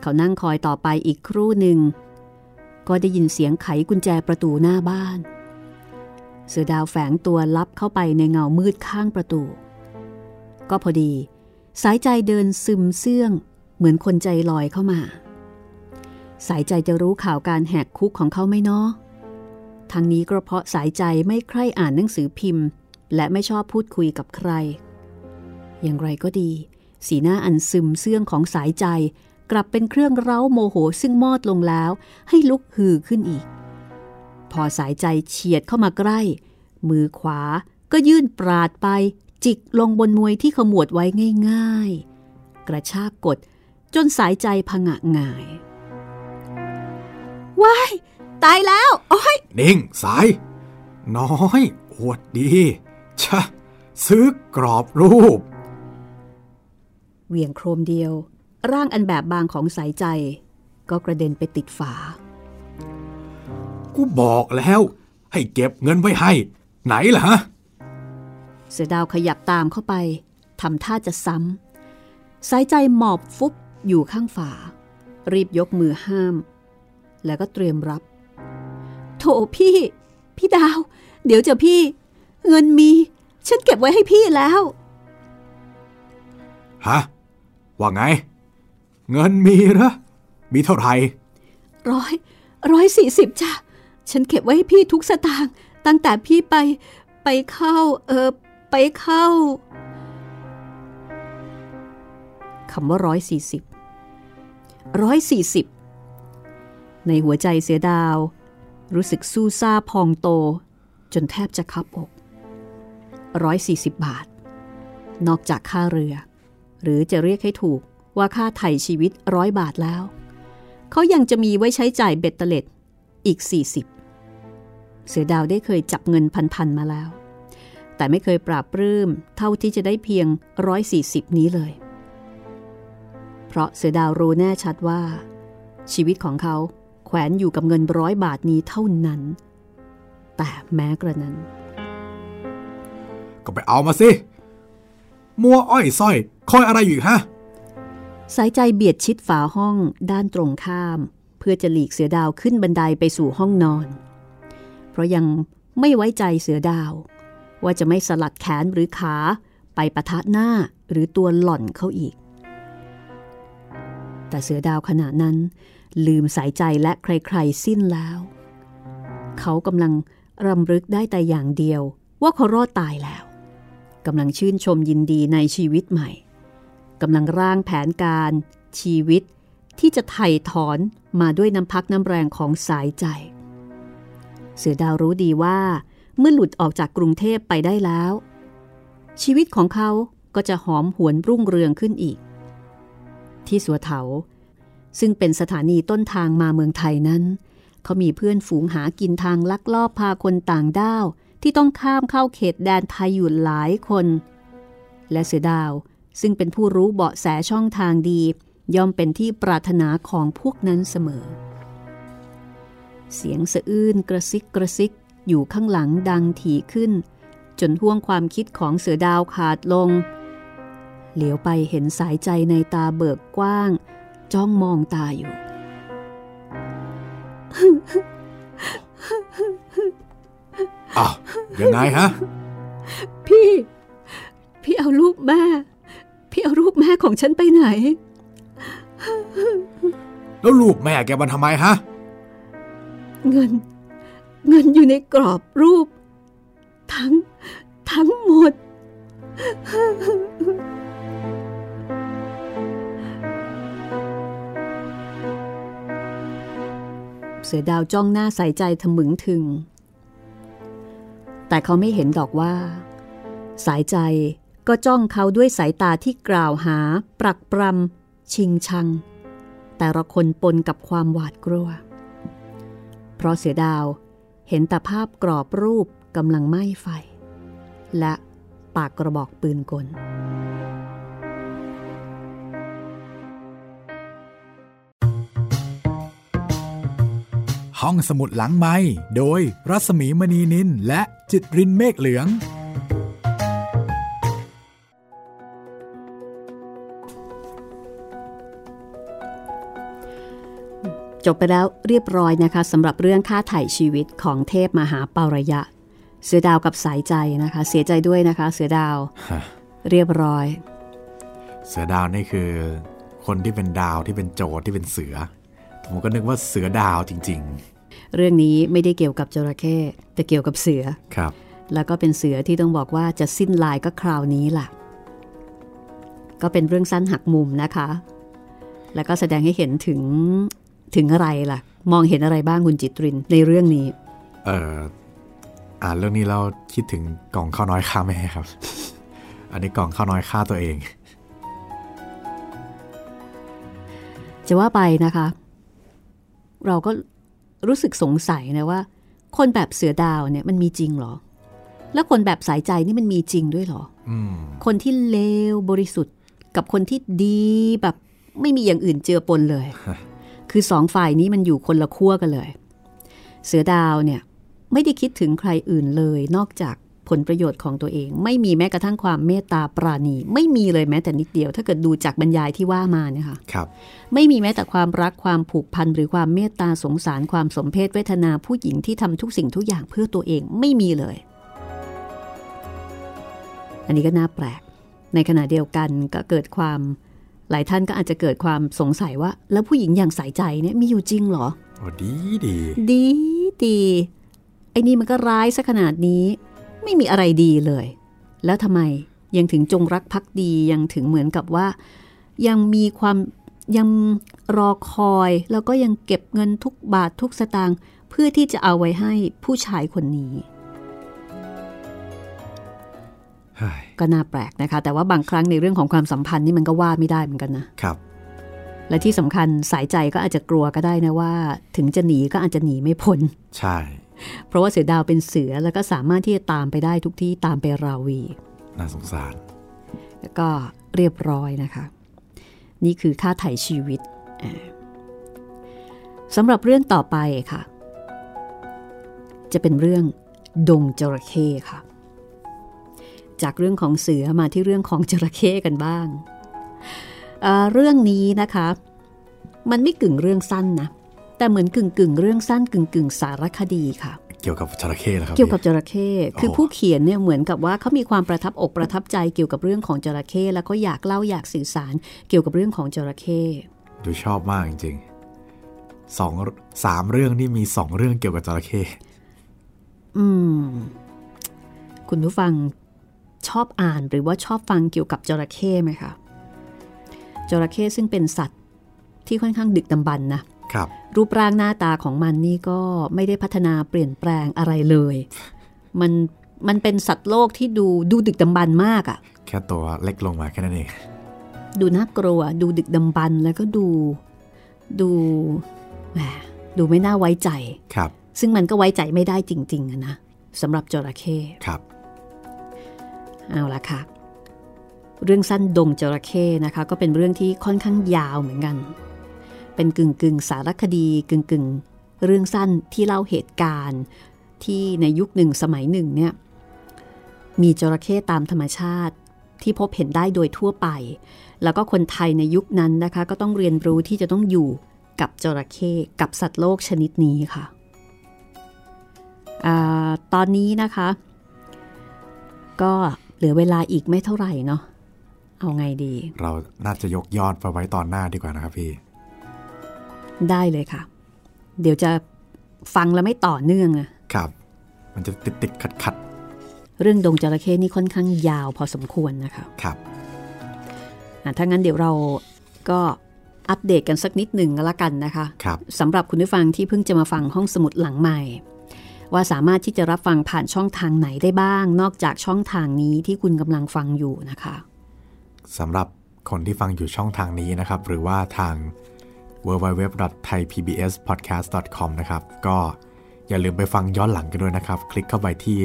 เขานั่งคอยต่อไปอีกครู่หนึ่ง ก็ได้ยินเสียงไขกุญแจประตูหน้าบ้าน เสือดาวแฝงตัวลับเข้าไปในเงามืดข้างประตู ก็พอดี สายใจเดินซึมเสื่อง เหมือนคนใจลอยเข้ามา สายใจจะรู้ข่าวการแหกคุกของเขาไหมเนาะทั้งนี้ก็เพราะสายใจไม่ใคร่อ่านหนังสือพิมพ์ และไม่ชอบพูดคุยกับใคร อย่างไรก็ดี สีหน้าอันซึมเสื่องของสายใจกลับเป็นเครื่องเร้าโมโหซึ่งมอดลงแล้วให้ลุกฮือขึ้นอีก พอสายใจเฉียดเข้ามาใกล้ มือขวาก็ยื่นปราดไปจิกลงบนมวยที่ขมวดไว้ง่ายๆ กระชากกดจนสายใจผงะหงายว้ายตายแล้ว โอ้ยนิ่ง สาย น้อย อวดดีชะ ซื้อกรอบรูปเหวี่ยงโครมเดียว ร่างอันแบบบางของสายใจ ก็กระเด็นไปติดฝา กูบอกแล้ว ให้เก็บเงินไว้ให้ ไหนล่ะฮะ เสือดาวขยับตามเข้าไปทำท่าจะซ้ำสายใจหมอบฟุบอยู่ข้างฝา รีบยกมือห้าม แล้วก็เตรียมรับ โถพี่ พี่ดาว เดี๋ยวจะพี่ เงินมี ฉันเก็บไว้ให้พี่แล้ว ฮะ ว่าไง เงินมีเหรอ มีเท่าไหร่ร้อยร้อยสี่สิบจ้ะ ฉันเก็บไว้ให้พี่ทุกสตางค์ตั้งแต่พี่ไป ไปเข้า เออ ไปเข้าคำว่าร้อยสี่สิบร้อยสี่สิบในหัวใจเสือดาว รู้สึกสู้ซาพองโต จนแทบจะคับอกร้อยสี่สิบบาท นอกจากค่าเรือ หรือจะเรียกให้ถูกว่าค่าไถ่ชีวิตร้อยบาทแล้ว เขายังจะมีไว้ใช้จ่ายเบ็ดเตล็ดอีก 40 เสือดาวได้เคยจับเงินพันๆมาแล้ว แต่ไม่เคยปราบปลื้มเท่าที่จะได้เพียง 140 นี้เลย เพราะเสือดาวรู้แน่ชัดว่า ชีวิตของเขาแขวนอยู่กับเงินร้อยบาทนี้เท่านั้น แต่แม้กระนั้น ก็ไปเอามาสิ มัวอ้อยส้อยคอยอะไรอยู่อีกฮะ สายใจเบียดชิดฝาห้องด้านตรงข้าม เพื่อจะหลีกเสือดาวขึ้นบันไดไปสู่ห้องนอน เพราะยังไม่ไว้ใจเสือดาว ว่าจะไม่สลัดแขนหรือขาไปปะทะหน้าหรือตัวหล่อนเขาอีก แต่เสือดาวขณะนั้นลืมสายใจและใครๆสิ้นแล้ว เขากำลังรำลึกได้แต่อย่างเดียว ว่าเขารอดตายแล้วกำลังชื่นชมยินดีในชีวิตใหม่กำลังร่างแผนการชีวิตที่จะไถ่ถอนมาด้วยน้ำพักน้ำแรงของสายใจเเสือดาวรู้ดีว่า เมื่อหลุดออกจากกรุงเทพไปได้แล้ว ชีวิตของเขาก็จะหอมหวนรุ่งเรืองขึ้นอีก ที่สัวเถา ซึ่งเป็นสถานีต้นทางมาเมืองไทยนั้น เขามีเพื่อนฝูงหากินทางลักลอบพาคนต่างด้าวที่ต้องข้ามเข้าเขตแดนไทยอยู่หลายคน และเสือดาวซึ่งเป็นผู้รู้เบาะแสช่องทางดี ย่อมเป็นที่ปรารถนาของพวกนั้นเสมอ เสียงสะอื้นกระซิกกระซิกอยู่ข้างหลังดังถี่ขึ้น จนห่วงความคิดของเสือดาวขาดลง เหลียวไปเห็นสายใจในตาเบิกกว้าง จ้องมองตาอยู่ อ้าว ยังไงฮะ พี่ พี่เอารูปแม่ พี่เอารูปแม่ของฉันไปไหน แล้วลูกแม่แกมันทำไมฮะ เงิน เงินอยู่ในกรอบรูป ทั้งทั้งหมด เสือดาวจ้องหน้าใส่ใจทะมึงถึง แต่เขาไม่เห็นดอกว่า สายใจก็จ้องเขาด้วยสายตาที่กล่าวหา ปรักปรำชิงชัง แต่ละคนปนกับความหวาดกลัวเเพราะเสือดาวเห็นแต่ภาพกรอบรูปกำลังไหม้ไฟ และปากกระบอกปืนกล ห้องสมุดหลังไม้โดยรัสมีมณีนินและจิตรินเมฆเหลือง จบไปแล้วเรียบร้อยนะคะสำหรับเรื่องค่าไถ่ชีวิตของเทพมหาปารยะ เสือดาวกับสายใจนะคะ เสียใจด้วยนะคะ เสือดาว เรียบร้อย เสือดาวนี่คือ คนที่เป็นดาวที่เป็นโจทย์ที่เป็นเสือ ผมก็นึกว่าเสือดาวจริงเรื่องนี้ไม่ได้เกี่ยวกับจระเข้แต่เกี่ยวกับเสือๆครับ แล้วก็เป็นเสือที่ต้องบอกว่าจะสิ้นลายก็คราวนี้ล่ะ ก็เป็นเรื่องสั้นหักมุมนะคะ แล้วก็แสดงให้เห็นถึง ถึงอะไรล่ะ มองเห็นอะไรบ้างคุณจิตรินในเรื่องนี้ เอ่ออ่านเรื่องนี้เราคิดถึงกล่องข้าวน้อยฆ่าแม่ครับ อันนี้กล่องข้าวน้อยฆ่าตัวเอง จะว่าไปนะคะ เราก็รู้สึกสงสัยนะว่า คนแบบเสือดาวเนี่ยมันมีจริงเหรอ แล้วคนแบบสายใจนี่มันมีจริงด้วยเหรออืมคนที่เลวบริสุทธิ์ กับคนที่ดีแบบไม่มีอย่างอื่นเจือปนเลย คือสองฝ่ายนี้มันอยู่คนละขั้วกันเลย เสือดาวเนี่ยไม่ได้คิดถึงใครอื่นเลยนอกจากผลประโยชน์ของตัวเอง ไม่มีแม้กระทั่งความเมตตาปราณี ไม่มีเลยแม้แต่นิดเดียว ถ้าเกิดดูจากบรรยายที่ว่ามาเนี่ยค่ะครับ ไม่มีแม้แต่ความรักความผูกพันหรือความเมตตาสงสารความสมเพศเวทนาผู้หญิงที่ทำทุกสิ่งทุกอย่างเพื่อตัวเองไม่มีเลย อันนี้ก็น่าแปลก ในขณะเดียวกันก็เกิดความ หลายท่านก็อาจจะเกิดความสงสัยว่า แล้วผู้หญิงอย่างสายใจเนี่ยมีอยู่จริงเหรอโอ้ดีดี ดีดีไอ้นี่มันก็ร้ายซะขนาดนี้ ไม่มีอะไรดีเลย แล้วทำไมยังถึงจงรักภักดียังถึงเหมือนกับว่า ยังมีความยังรอคอยแล้วก็ยังเก็บเงินทุกบาททุกสตางค์เพื่อที่จะเอาไว้ให้ผู้ชายคนนี้ ก็น่าแปลกนะคะ แต่ว่าบางครั้งในเรื่องของความสัมพันธ์นี่มันก็ว่าไม่ได้เหมือนกันนะครับ และที่สำคัญสายใจก็อาจจะกลัวก็ได้นะว่า ถึงจะหนีก็อาจจะหนีไม่พ้นใช่ เพราะว่าเสือดาวเป็นเสือแล้วก็สามารถที่จะตามไปได้ทุกที่ตามไปราวี น่าสงสาร แล้วก็เรียบร้อยนะคะ นี่คือค่าไถ่ชีวิตอ่าสำหรับเรื่องต่อไปค่ะ จะเป็นเรื่องดงจระเข้ค่ะ จากเรื่องของเสือมาที่เรื่องของจระเข้กันบ้างเอ่อเรื่องนี้นะคะ มันไม่กึ่งเรื่องสั้นนะแต่เหมือนกึ่งกึ่งๆเรื่องสั้นกึ่งกึ่งๆสารคดีค่ะ เกี่ยวกับจระเข้เหรอครับเกี่ยวกับพี่จระเข้คือผู้เขียนเนี่ยเหมือนกับว่าเขามีความประทับอกประทับใจเกี่ยวกับเรื่องของจระเข้แล้วก็อยากเล่าอยากสื่อสารเกี่ยวกับเรื่องของจระเข้ดูชอบมากจริงๆสองสามเรื่องนี่มีสองเรื่องเกี่ยวกับจระเข้อืม คุณผู้ฟัง ชอบอ่านหรือว่าชอบฟังเกี่ยวกับจระเข้ไหมคะจระเข้ซึ่งเป็นสัตว์ที่ค่อนข้างดึกดำบรรพ์นะครับรูปร่างหน้าตาของมันนี่ก็ไม่ได้พัฒนาเปลี่ยนแปลงอะไรเลย มันมันเป็นสัตว์โลกที่ดูดูดึกดำบรรพ์มากอะแค่ตัวเล็กลงมาแค่นั้นเอง ดูน่ากลัว ดูดึกดำบรรพ์แล้วก็ดูดูแหมดูไม่น่าไว้ใจครับ ซึ่งมันก็ไว้ใจไม่ได้จริงๆอะนะสำหรับจระเข้ครับ เอาละค่ะ เรื่องสั้นดงจระเข้นะคะ ก็เป็นเรื่องที่ค่อนข้างยาวเหมือนกัน เป็นกึ่งกึ่งสารคดีกึ่งกึ่งเรื่องสั้นที่เล่าเหตุการณ์ที่ในยุคหนึ่งสมัยหนึ่งเนี่ยมีจระเข้ตามธรรมชาติที่พบเห็นได้โดยทั่วไป แล้วก็คนไทยในยุคนั้นนะคะ ก็ต้องเรียนรู้ที่จะต้องอยู่กับจระเข้กับสัตว์โลกชนิดนี้ค่ะอตอนนี้นะคะ ก็ ลือเวลาอีกไม่เท่าไหร่เนาะเอาไงดี เราน่าจะยกยอดไปไว้ตอนหน้าดีกว่านะครับพี่ ได้เลยค่ะ เดี๋ยวจะฟังแล้วไม่ต่อเนื่องอะครับ มันจะติดติดขัดขัดเรื่องดงจระเข้นี่ค่อนข้างยาวพอสมควรนะคะๆครับอะถ้างั้นเดี๋ยวเราก็อัปเดตกันสักนิดหนึ่งก็แล้วกันนะคะครับสำหรับคุณผู้ฟังที่เพิ่งจะมาฟังห้องสมุดหลังใหม่ ว่าสามารถที่จะรับฟังผ่านช่องทางไหนได้บ้าง นอกจากช่องทางนี้ที่คุณกำลังฟังอยู่นะคะสำหรับคนที่ฟังอยู่ช่องทางนี้นะครับ หรือว่าทาง www.thaipbspodcast.com นะครับ ก็อย่าลืมไปฟังย้อนหลังกันด้วยนะครับ คลิกเข้าไปที่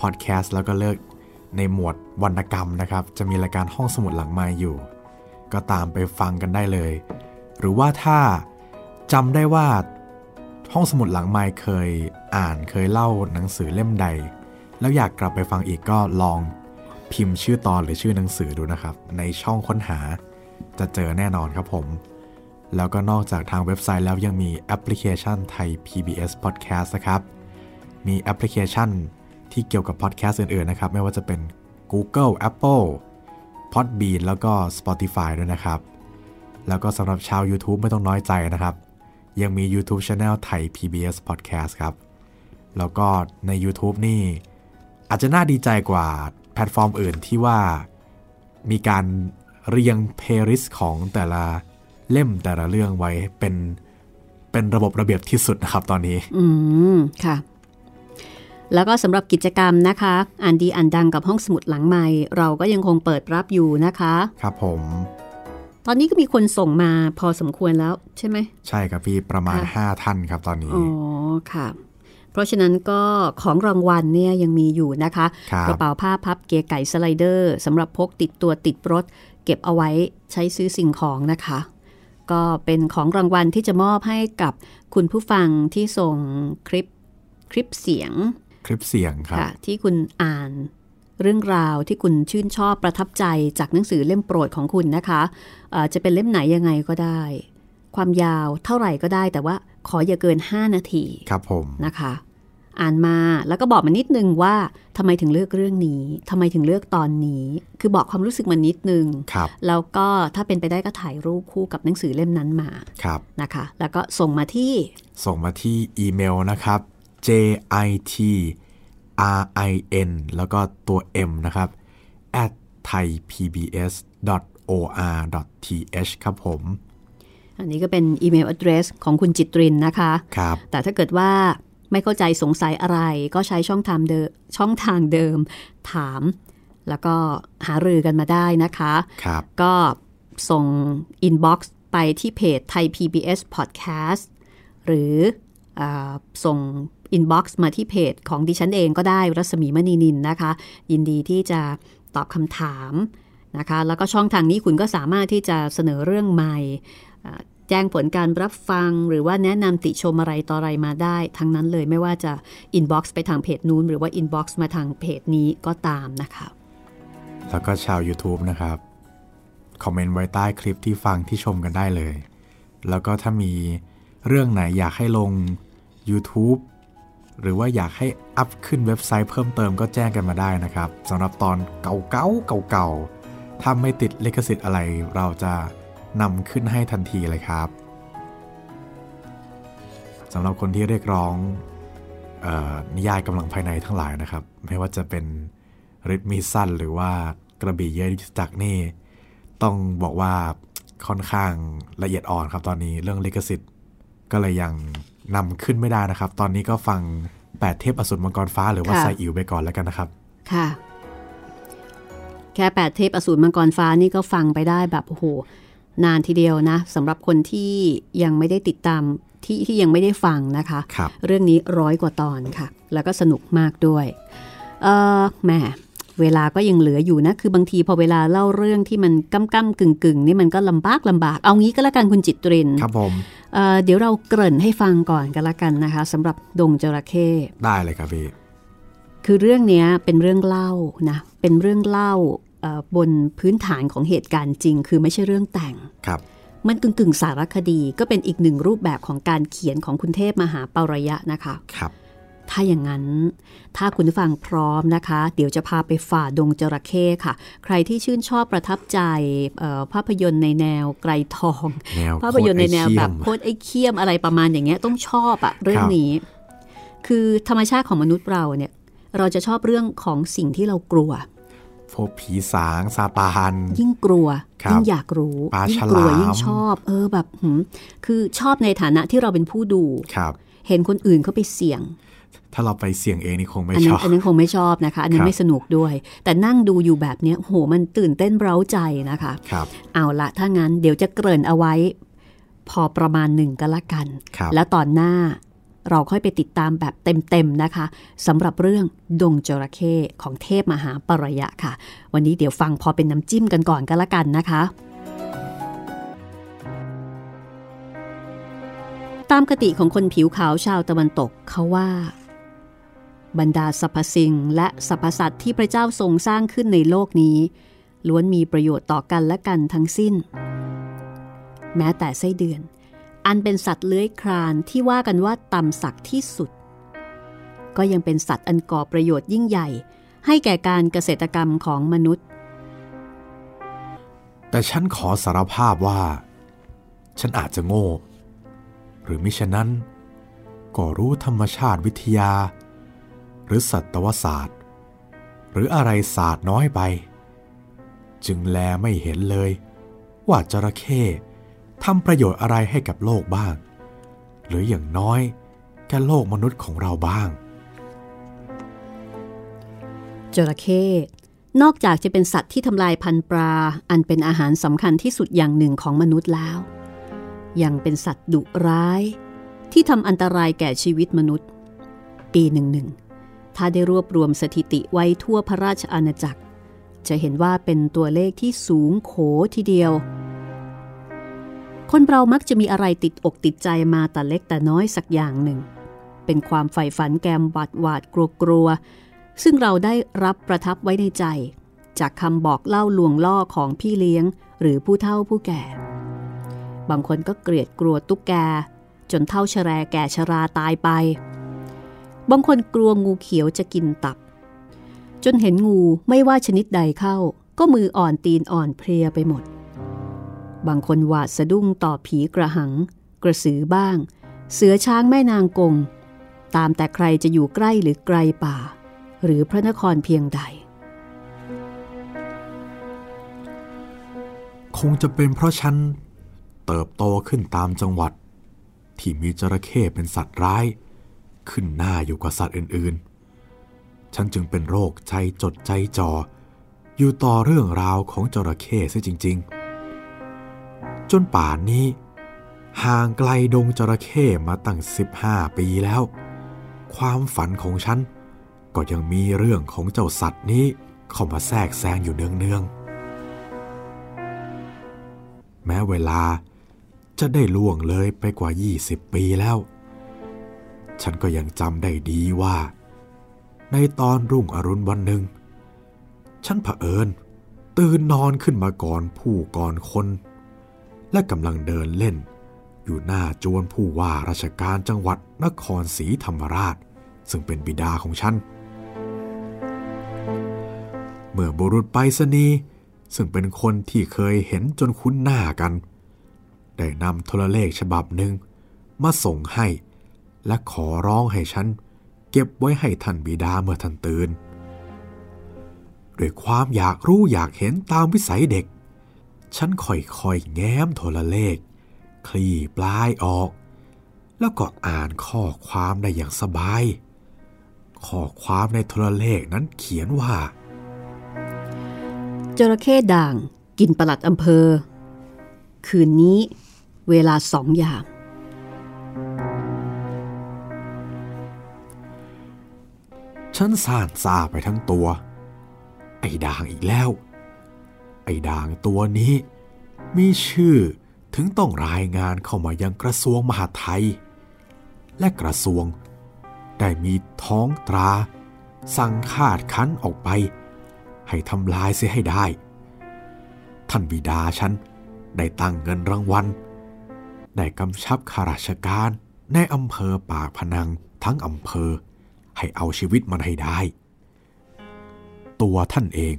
podcast แล้วก็เลือกในหมวดวรรณกรรมนะครับ จะมีรายการห้องสมุดหลังไม้อยู่ ก็ตามไปฟังกันได้เลย หรือว่าถ้าจำได้ว่า ห้องสมุดหลังไม้เคยอ่านเคยเล่าหนังสือเล่มใด แล้วอยากกลับไปฟังอีกก็ลองพิมพ์ชื่อตอนหรือชื่อหนังสือดูนะครับ ในช่องค้นหาจะเจอแน่นอนครับผม แล้วก็นอกจากทางเว็บไซต์แล้วยังมีแอปพลิเคชันไทย PBS Podcast นะครับ มีแอปพลิเคชันที่เกี่ยวกับพอดแคสต์อื่นๆนะครับ ไม่ว่าจะเป็น Google Apple Podbean แล้วก็ Spotify ด้วยนะครับ แล้วก็สำหรับชาว YouTube ไม่ต้องน้อยใจนะครับ ยังมี YouTube Channel ไทย PBS Podcast ครับ แล้วก็ใน YouTube นี่ อาจจะน่าดีใจกว่าแพลตฟอร์มอื่นที่ว่ามีการเรียง playlist ของแต่ละเล่มแต่ละเรื่องไว้เป็นเป็นระบบระเบียบที่สุดนะครับตอนนี้ อืม ค่ะ แล้วก็สำหรับกิจกรรมนะคะอ่านดีอ่านดังกับห้องสมุดหลังใหม่ เราก็ยังคงเปิดรับอยู่นะคะ ครับผม ตอนนี้ก็มีคนส่งมาพอสมควรแล้วใช่ไหม ใช่ครับพี่ประมาณค่ะ5ท่านครับตอนนี้ อ๋อค่ะ เพราะฉะนั้นก็ของรางวัลเนี่ยยังมีอยู่นะคะครับกระเป๋าผ้าพับเกียร์ไก่สไลเดอร์สำหรับพกติดตัวติดรถ เก็บเอาไว้ใช้ซื้อสิ่งของนะคะ ก็เป็นของรางวัลที่จะมอบให้กับคุณผู้ฟังที่ส่งคลิปคลิปเสียง คลิปเสียงครับค่ะที่คุณอ่าน เรื่องราวที่คุณชื่นชอบประทับใจจากหนังสือเล่มโปรดของคุณนะคะเอ่อจะเป็นเล่มไหนยังไงก็ได้ ความยาวเท่าไหร่ก็ได้ แต่ว่าขออย่าเกิน 5 นาทีครับผมนะคะ อ่านมาแล้วก็บอกมานิดนึงว่าทำไมถึงเลือกเรื่องนี้ทำไมถึงเลือกตอนนี้ คือบอกความรู้สึกมานิดนึงครับแล้วก็ถ้าเป็นไปได้ก็ถ่ายรูปคู่กับหนังสือเล่มนั้นมาครับนะคะ แล้วก็ส่งมาที่ ส่งมาที่อีเมลนะครับ j i t r i n แล้วก็ตัว m นะครับ at thaipbs or th ครับผม อันนี้ก็เป็นอีเมล address ของคุณจิตรินนะคะ ครับ แต่ถ้าเกิดว่าไม่เข้าใจสงสัยอะไร ก็ใช้ช่องทางเดิมช่องทางเดิม ถาม แล้วก็หารือกันมาได้นะคะ ครับ ก็ส่ง inbox ไปที่เพจไทย PBS Podcast หรืออาส่ง inbox มาที่เพจของดิฉันเองก็ได้รัศมีมณีนินนะคะ ยินดีที่จะตอบคำถามนะคะ แล้วก็ช่องทางนี้คุณก็สามารถที่จะเสนอเรื่องใหม่แจ้งผลการรับฟังหรือว่าแนะนำติชมอะไรต่ออะไรมาได้ ทั้งนั้นเลยไม่ว่าจะ inbox ไปทางเพจนู้น หรือว่า inbox มาทางเพจนี้ก็ตามนะคะแล้วก็ชาว YouTube นะครับ คอมเมนต์ไว้ใต้คลิปที่ฟังที่ชมกันได้เลย แล้วก็ถ้ามีเรื่องไหนอยากให้ลง YouTube หรือว่าอยากให้อัพขึ้นเว็บไซต์เพิ่มเติมก็แจ้งกันมาได้นะครับสำหรับตอนเก่าๆเก่าๆถ้าไม่ติดลิขสิทธิ์อะไร เราจะนำขึ้นให้ทันทีเลยครับสำหรับคนที่เรียกร้องออนิยายกำลังภายในทั้งหลายนะครับ ไม่ว่าจะเป็นริทมีสั้นหรือว่ากระบี่เยยจักนี่ ต้องบอกว่าค่อนข้างละเอียดอ่อนครับตอนนี้เรื่องลิขสิทธิ์ก็เลยยัง นำขึ้นไม่ได้นะครับ ตอนนี้ก็ฟัง8เทพอสูรมังกรฟ้าหรือว่าค่ะไซอิ๋วไปก่อนแล้วกันนะครับ ค่ะ แค่แปดเทพอสูรมังกรฟ้านี่ก็ฟังไปได้แบบโอ้โหนานทีเดียวนะสำหรับคนที่ยังไม่ได้ติดตามที่ที่ยังไม่ได้ฟังนะคะครับเรื่องนี้ร้อยกว่าตอนค่ะ แล้วก็สนุกมากด้วย เออแหม เวลาก็ยังเหลืออยู่นะ คือบางทีพอเวลาเล่าเรื่องที่มันก้ำก้ำกึ่งกึ่งๆนี่มันก็ลำบากลำบาก เอางี้ก็แล้วกันคุณจิตริน ครับผมเอ่อเดี๋ยวเราเกริ่นให้ฟังก่อนกันละกันนะคะสำหรับดงจระเข้ได้เลยครับพี่คือเรื่องเนี้ยเป็นเรื่องเล่านะเป็นเรื่องเล่าเอ่อบนพื้นฐานของเหตุการณ์จริง คือไม่ใช่เรื่องแต่งครับ มันกึ่งกึ่งๆสารคดีก็เป็นอีกหนึ่งรูปแบบของการเขียนของคุณเทพมหาปารยะนะคะครับ ถ้าอย่างนั้น ถ้าคุณผู้ฟังพร้อมนะคะ เดี๋ยวจะพาไปฝ่าดงจระเข้ค่ะ ใครที่ชื่นชอบประทับใจเอ่อภาพยนตร์ในแนวไกรทองแนวภาพยนตร์ในแนวแบบโคโคตรไอ้เคียมอะไรประมาณอย่างเงี้ยต้องชอบอะเรื่องนี้ คือธรรมชาติของมนุษย์เราเนี่ย เราจะชอบเรื่องของสิ่งที่เรากลัวพวกผีสางซาตานยิ่งกลัวครับยิ่งอยากรู้ปลายิ่ฉงกลัวลามยิ่งชอบ เออแบบหืมคือชอบในฐานะที่เราเป็นผู้ดูครับ เห็นคนอื่นเขาไปเสี่ยง ถ้าเราไปเสี่ยงเองนี่คงไม่อันชนั้อนบอันนั้นคงไม่ชอบนะคะ อันนั้ครันบไม่สนุกด้วย แต่นั่งดูอยู่แบบเนี้ยโหมันตื่นเต้นเร้าใจนะคะครับเอาละถ้างั้นเดี๋ยวจะเกริ่นเอาไว้ พอประมาณหนึ่งก็แล้วกันครับแล้วตอนหน้าเราค่อยไปติดตามแบบเต็มๆนะคะสำหรับเรื่องดงจระเข้ของเทพมหาปรยะค่ะ วันนี้เดี๋ยวฟังพอเป็นน้ำจิ้มกันก่อนก็แล้วกันนะคะ ตามกติของคนผิวขาวชาวตะวันตกเขาว่า บรรดาสรรพสิ่งและสรรพสัตว์ที่พระเจ้าทรงสร้างขึ้นในโลกนี้ ล้วนมีประโยชน์ต่อกันและกันทั้งสิ้น แม้แต่ไส้เดือน อันเป็นสัตว์เลื้อยคลานที่ว่ากันว่าต่ำสักที่สุด ก็ยังเป็นสัตว์อันก่อประโยชน์ยิ่งใหญ่ ให้แก่การเกษตรกรรมของมนุษย์แต่ฉันขอสารภาพว่า ฉันอาจจะโง่ หรือมิฉะนั้น ก็รู้ธรรมชาติวิทยา หรือสัตวศาสตร์ หรืออะไรศาสตร์น้อยไป จึงแลไม่เห็นเลย ว่าจระเข้ทำประโยชน์อะไรให้กับโลกบ้าง หรืออย่างน้อยแค่โลกมนุษย์ของเราบ้าง จระเข้นอกจากจะเป็นสัตว์ที่ทำลายพันธุ์ปลา อันเป็นอาหารสำคัญที่สุดอย่างหนึ่งของมนุษย์แล้ว ยังเป็นสัตว์ดุร้าย ที่ทำอันตรายแก่ชีวิตมนุษย์ ปีหนึ่งหนึ่ง ถ้าได้รวบรวมสถิติไว้ทั่วพระราชอาณาจักร จะเห็นว่าเป็นตัวเลขที่สูงโขทีเดียว คนเรามักจะมีอะไรติดอกติดใจมาแต่เล็กแต่น้อยสักอย่างหนึ่ง เป็นความใฝ่ฝันแกมหวาดหวาดกลัวกลัวๆซึ่งเราได้รับประทับไว้ในใจ จากคำบอกเล่าลวงล่อของพี่เลี้ยง หรือผู้เฒ่าผู้แก่ บางคนก็เกลียดกลัวตุ๊กแก จนเท่าชแรแก่ชราตายไป บางคนกลัวงูเขียวจะกินตับ จนเห็นงูไม่ว่าชนิดใดเข้า ก็มืออ่อนตีนอ่อนเพลียไปหมด บางคนหวาดสะดุ้งต่อผีกระหัง กระสือบ้าง เสือช้างแม่นางกง ตามแต่ใครจะอยู่ใกล้หรือไกลป่า หรือพระนครเพียงใด คงจะเป็นเพราะฉันเติบโตขึ้นตามจังหวัด ที่มีจระเข้เป็นสัตว์ร้าย ขึ้นหน้าอยู่กว่าสัตว์อื่นๆ ฉันจึงเป็นโรคใจจดใจจ่ออยู่ต่อเรื่องราวของจระเข้ซะจริง ๆ จนป่านนี้ ห่างไกลดงจระเข้มาตั้ง 15 ปีแล้ว ความฝันของฉันก็ยังมีเรื่องของเจ้าสัตว์นี้เข้ามาแทรกแซงอยู่เนืองๆ แม้เวลาจะได้ล่วงเลยไปกว่า 20 ปีแล้ว ฉันก็ยังจำได้ดีว่า ในตอนรุ่งอรุณวันหนึ่ง ฉันเผอิญตื่นนอนขึ้นมาก่อนผู้ก่อนคน และกำลังเดินเล่น อยู่หน้าจวนผู้ว่าราชการจังหวัดนครศรีธรรมราช ซึ่งเป็นบิดาของฉัน เมื่อบุรุษไปรษณีย์ซึ่งเป็นคนที่เคยเห็นจนคุ้นหน้ากัน ได้นำโทรเลขฉบับหนึ่งมาส่งให้ และขอร้องให้ฉันเก็บไว้ให้ท่านบิดาเมื่อท่านตื่นด้วยความอยากรู้อยากเห็นตามวิสัยเด็ก ฉันค่อยๆแง้มโทรเลข คลี่ปลายออก แล้วก็อ่านข้อความได้อย่างสบาย ข้อความในโทรเลขนั้นเขียนว่า จระเข้ด่างกินปลัดอำเภอ คืนนี้เวลาสองยาม ฉันซ่านซาไปทั้งตัว ไอ้ด่างอีกแล้ว ไอ้ด่างตัวนี้ มีชื่อถึงต้องรายงานเข้ามายังกระทรวงมหาดไทย และกระทรวง ได้มีท้องตรา สั่งคาดคั้นออกไป ให้ทำลายเสียให้ได้ ท่านบิดาฉันได้ตั้งเงินรางวัลได้กำชับข้าราชการในอำเภอปากพนังทั้งอำเภอ ให้เอาชีวิตมันให้ได้ ตัวท่านเอง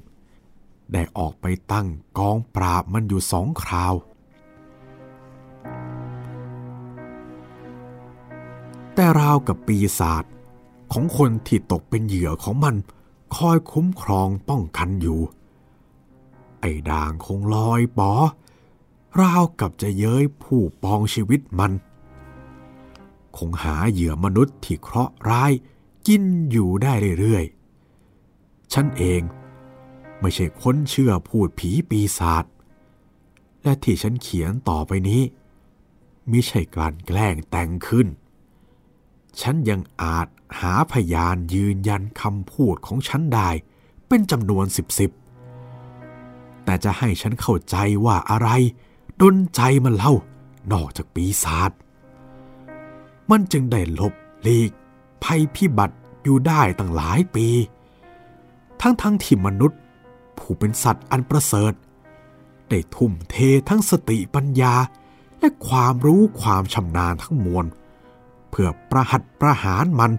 ได้ออกไปตั้งกองปราบมันอยู่สองคราว แต่ราวกับปีศาจของคนที่ตกเป็นเหยื่อของมันคอยคุ้มครองป้องกันอยู่ ไอ้ด่างคงลอยปอราวกับจะเย้ยผู้ปองชีวิตมัน คงหาเหยื่อมนุษย์ที่เคราะห์ร้าย กินอยู่ได้เรื่อยๆ ฉันเองไม่ใช่คนเชื่อพูดผีปีศาจ และที่ฉันเขียนต่อไปนี้มิใช่กลั่นแกล้งแต่งขึ้น ฉันยังอาจหาพยานยืนยันคำพูดของฉันได้เป็นจำนวนสิบสิบแต่จะให้ฉันเข้าใจว่าอะไรดนใจมันเล่านอกจากปีศาจมันจึงได้หลบลีก ภัยพิบัติอยู่ได้ตั้งหลายปี ทั้งทั้งที่มนุษย์ ผู้เป็นสัตว์อันประเสริฐ ได้ทุ่มเททั้งสติปัญญาและความรู้ความชำนาญทั้งมวล เพื่อประหัตประหารมัน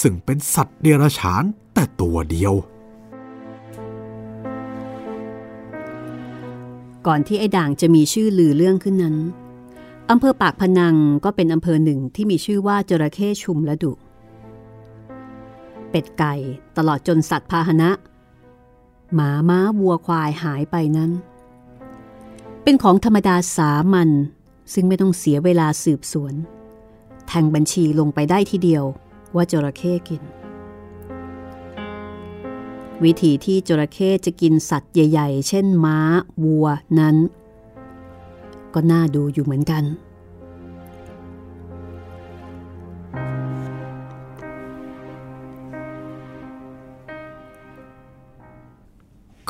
ซึ่งเป็นสัตว์เดรัจฉานแต่ตัวเดียว ก่อนที่ไอ้ด่างจะมีชื่อลือเรื่องขึ้นนั้นอำเภอปากพนังก็เป็นอำเภอหนึ่งที่มีชื่อว่าจระเข้ชุมและดุ เป็ดไก่ตลอดจนสัตว์พาหนะ หมาม้าวัวควายหายไปนั้น เป็นของธรรมดาสามัญซึ่งไม่ต้องเสียเวลาสืบสวน แทงบัญชีลงไปได้ทีเดียวว่าจระเข้กิน วิธีที่จระเข้จะกินสัตว์ใหญ่ ๆ เช่นม้า วัวนั้น ก็น่าดูอยู่เหมือนกัน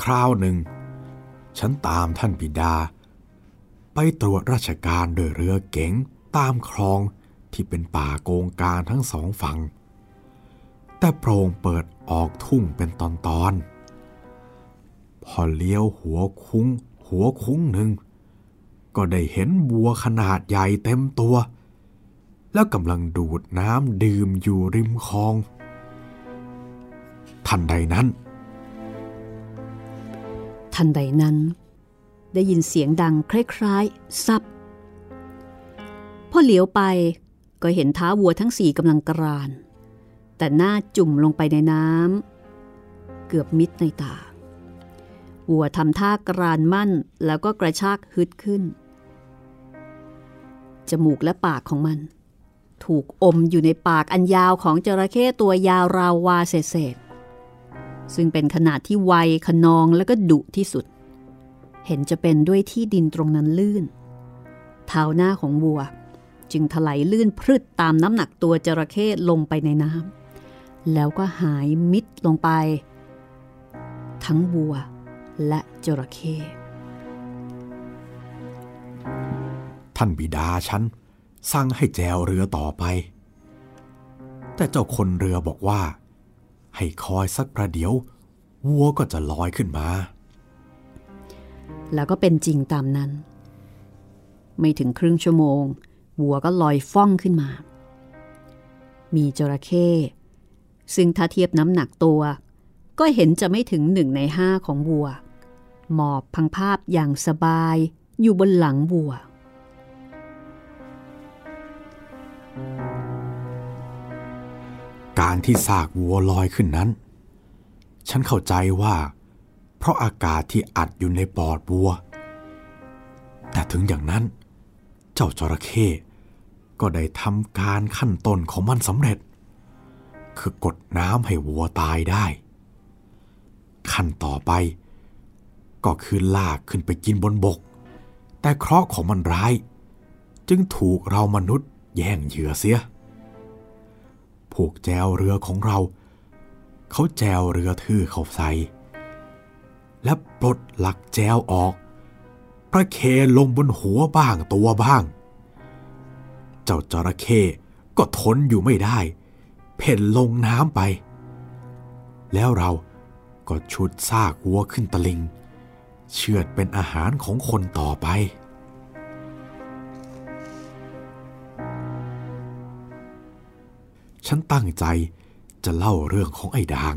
คราวหนึ่ง ฉันตามท่านบิดา ไปตรวจราชการโดยเรือเก๋งตามคลองที่เป็นป่าโกงกางทั้งสองฝั่ง แต่โปร่งเปิดออกทุ่งเป็นตอนๆพอเลี้ยวหัวคุ้ง หัวคุ้งหนึ่ง ก็ได้เห็นบัวขนาดใหญ่เต็มตัว แล้วกำลังดูดน้ำดื่มอยู่ริมคลอง ทันใดนั้น ทันใดนั้น ได้ยินเสียงดังคล้ายๆซับพอเหลียวไปก็เห็นท้าวัวทั้งสี่กำลังกราน แต่หน้าจุ่มลงไปในน้ำเกือบมิดในตา วัวทำท่ากรานมั่นแล้วก็กระชากฮึดขึ้น จมูกและปากของมัน ถูกอมอยู่ในปากอันยาวของจระเข้ตัวยาวราววาเศษๆ ซึ่งเป็นขนาดที่ไวขนองและก็ดุที่สุด เห็นจะเป็นด้วยที่ดินตรงนั้นลื่น เท้าหน้าของวัว จึงถลายลื่นพรึดตามน้ำหนักตัวจระเข้ลงไปในน้ำแล้วก็หายมิดลงไป ทั้งวัวและจระเข้ท่านบิดาฉันสั่งให้แจวเรือต่อไป แต่เจ้าคนเรือบอกว่า ให้คอยสักประเดี๋ยววัวก็จะลอยขึ้นมา แล้วก็เป็นจริงตามนั้น ไม่ถึงครึ่งชั่วโมง วัวก็ลอยฟ้องขึ้นมา มีจระเข้ซึ่งถ้าเทียบน้ำหนักตัว ก็เห็นจะไม่ถึงหนึ่งในห้าของวัว หมอบพังภาพอย่างสบายอยู่บนหลังวัว การที่ซากวัวลอยขึ้นนั้น ฉันเข้าใจว่า เพราะอากาศที่อัดอยู่ในปอดวัว แต่ถึงอย่างนั้น เจ้าจระเข้ก็ได้ทำการขั้นต้นของมันสำเร็จ คือกดน้ำให้วัวตายได้ ขั้นต่อไป ก็คือลากขึ้นไปกินบนบก แต่เคราะห์ของมันร้าย จึงถูกเรามนุษย์แย่งเหยื่อเสีย พวกแจวเรือของเรา เขาแจวเรือทื่อเข้าใส่และปลดหลักแจวออก พระเคลงบนหัวบ้างตัวบ้าง เจ้าจระเข้ก็ทนอยู่ไม่ได้ เพ่นลงน้ำไป แล้วเราก็ชุดซากวัวขึ้นตะลิง เชือดเป็นอาหารของคนต่อไป ฉันตั้งใจจะเล่าเรื่องของไอ้ดาง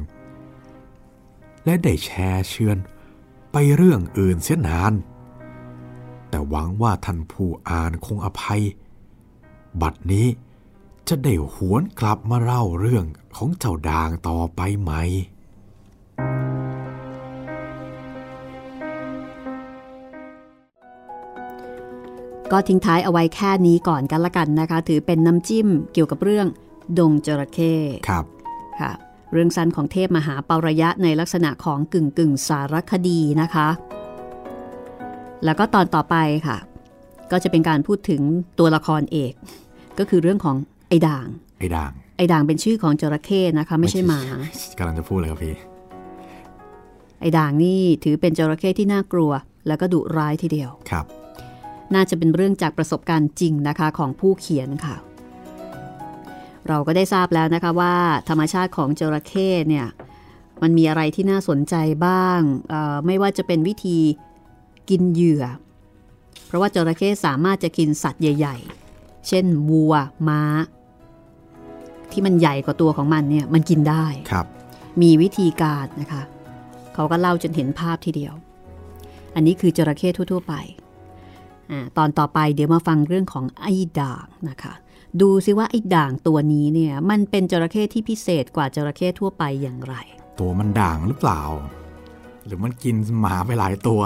และได้แชร์เชือนไปเรื่องอื่นเสียนาน แต่หวังว่าท่านผู้อ่านคงอภัย บัดนี้จะได้หวนกลับมาเล่าเรื่องของเจ้าดางต่อไปไหม ก็ทิ้งท้ายเอาไว้แค่นี้ก่อนกันละกันนะคะ ถือเป็นน้ำจิ้มเกี่ยวกับเรื่อง ดงจระเข้ครับค่ะเรื่องสั้นของเทพมหาปารยะในลักษณะของกึ่งกึ่งสารคดีนะคะ แล้วก็ตอนต่อไปค่ะ ก็จะเป็นการพูดถึงตัวละครเอก ก็คือเรื่องของไอ้ด่าง ไอ้ดาง ไอ้ด่างเป็นชื่อของจระเข้นะคะ ไม่ใช่หมากำลังจะพูดเลยครับพี่ ไอ้ด่างนี่ถือเป็นจระเข้ที่น่ากลัว แล้วก็ดุร้ายทีเดียว ครับ น่าจะเป็นเรื่องจากประสบการณ์จริงนะคะของผู้เขียนค่ะ เราก็ได้ทราบแล้วนะคะว่า ธรรมชาติของจระเข้เนี่ยมันมีอะไรที่น่าสนใจบ้างเอ่อไม่ว่าจะเป็นวิธีกินเหยื่อ เพราะว่าจระเข้สามารถจะกินสัตว์ใหญ่ ๆ เช่นวัวม้า ที่มันใหญ่กว่าตัวของมันเนี่ยมันกินได้ครับ มีวิธีการนะคะ เขาก็เล่าจนเห็นภาพทีเดียว อันนี้คือจระเข้ทั่ว ๆ ไปอาตอนต่อไปเดี๋ยวมาฟังเรื่องของไอ้ด่างนะคะ ดูซิว่าไอ้ด่างตัวนี้เนี่ยมันเป็นจระเข้ที่พิเศษกว่าจระเข้ทั่วไปอย่างไร ตัวมันด่างหรือเปล่า หรือมันกินหมาไปหลายตัว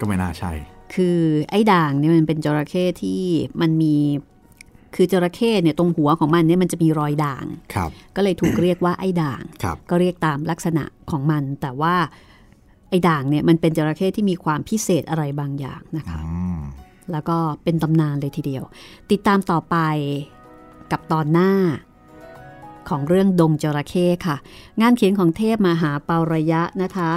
ก็ไม่น่าใช่ คือไอ้ด่างเนี่ยมันเป็นจระเข้ที่มันมีคือจระเข้เนี่ยตรงหัวของมันเนี่ยมันจะมีรอยด่างครับ ก็เลยถูกเรียกว่าไอ้ด่างครับก็เรียกตามลักษณะของมัน แต่ว่าไอ้ด่างเนี่ยมันเป็นจระเข้ที่มีความพิเศษอะไรบางอย่างนะคะอืมแล้วก็เป็นตำนานเลยทีเดียว ติดตามต่อไป กับตอนหน้า ของเรื่องดงจระเข้ค่ะ งานเขียนของเทพมหาเปาระยะนะคะ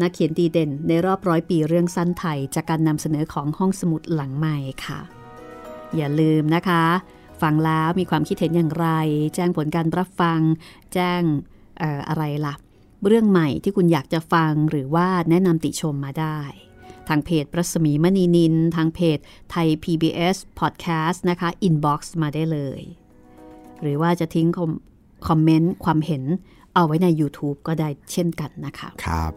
นักเขียนดีเด่นในรอบร้อยปีเรื่องสั้นไทย จากการนำเสนอของห้องสมุดหลังใหม่ค่ะ อย่าลืมนะคะ ฟังแล้วมีความคิดเห็นอย่างไร แจ้งผลการรับฟัง แจ้งอออะไรล่ะ เรื่องใหม่ที่คุณอยากจะฟังหรือว่าแนะนำติชมมาได้ ทางเพจประสมีมณีนิน ทางเพจไทย PBS Podcast นะคะ inbox มาได้เลย หรือว่าจะทิ้งคอมคอมเมนต์ความเห็นเอาไว้ใน YouTube ก็ได้เช่นกันนะคะครับ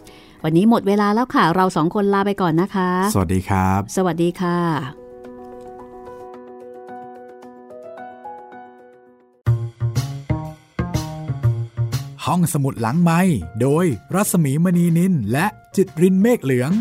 วันนี้หมดเวลาแล้วค่ะ เราสองคนลาไปก่อนนะคะ สวัสดีครับ สวัสดีค่ะ ห้องสมุดหลังไม้โดยรัสมีมณีนินและจิตรินเมฆเหลือง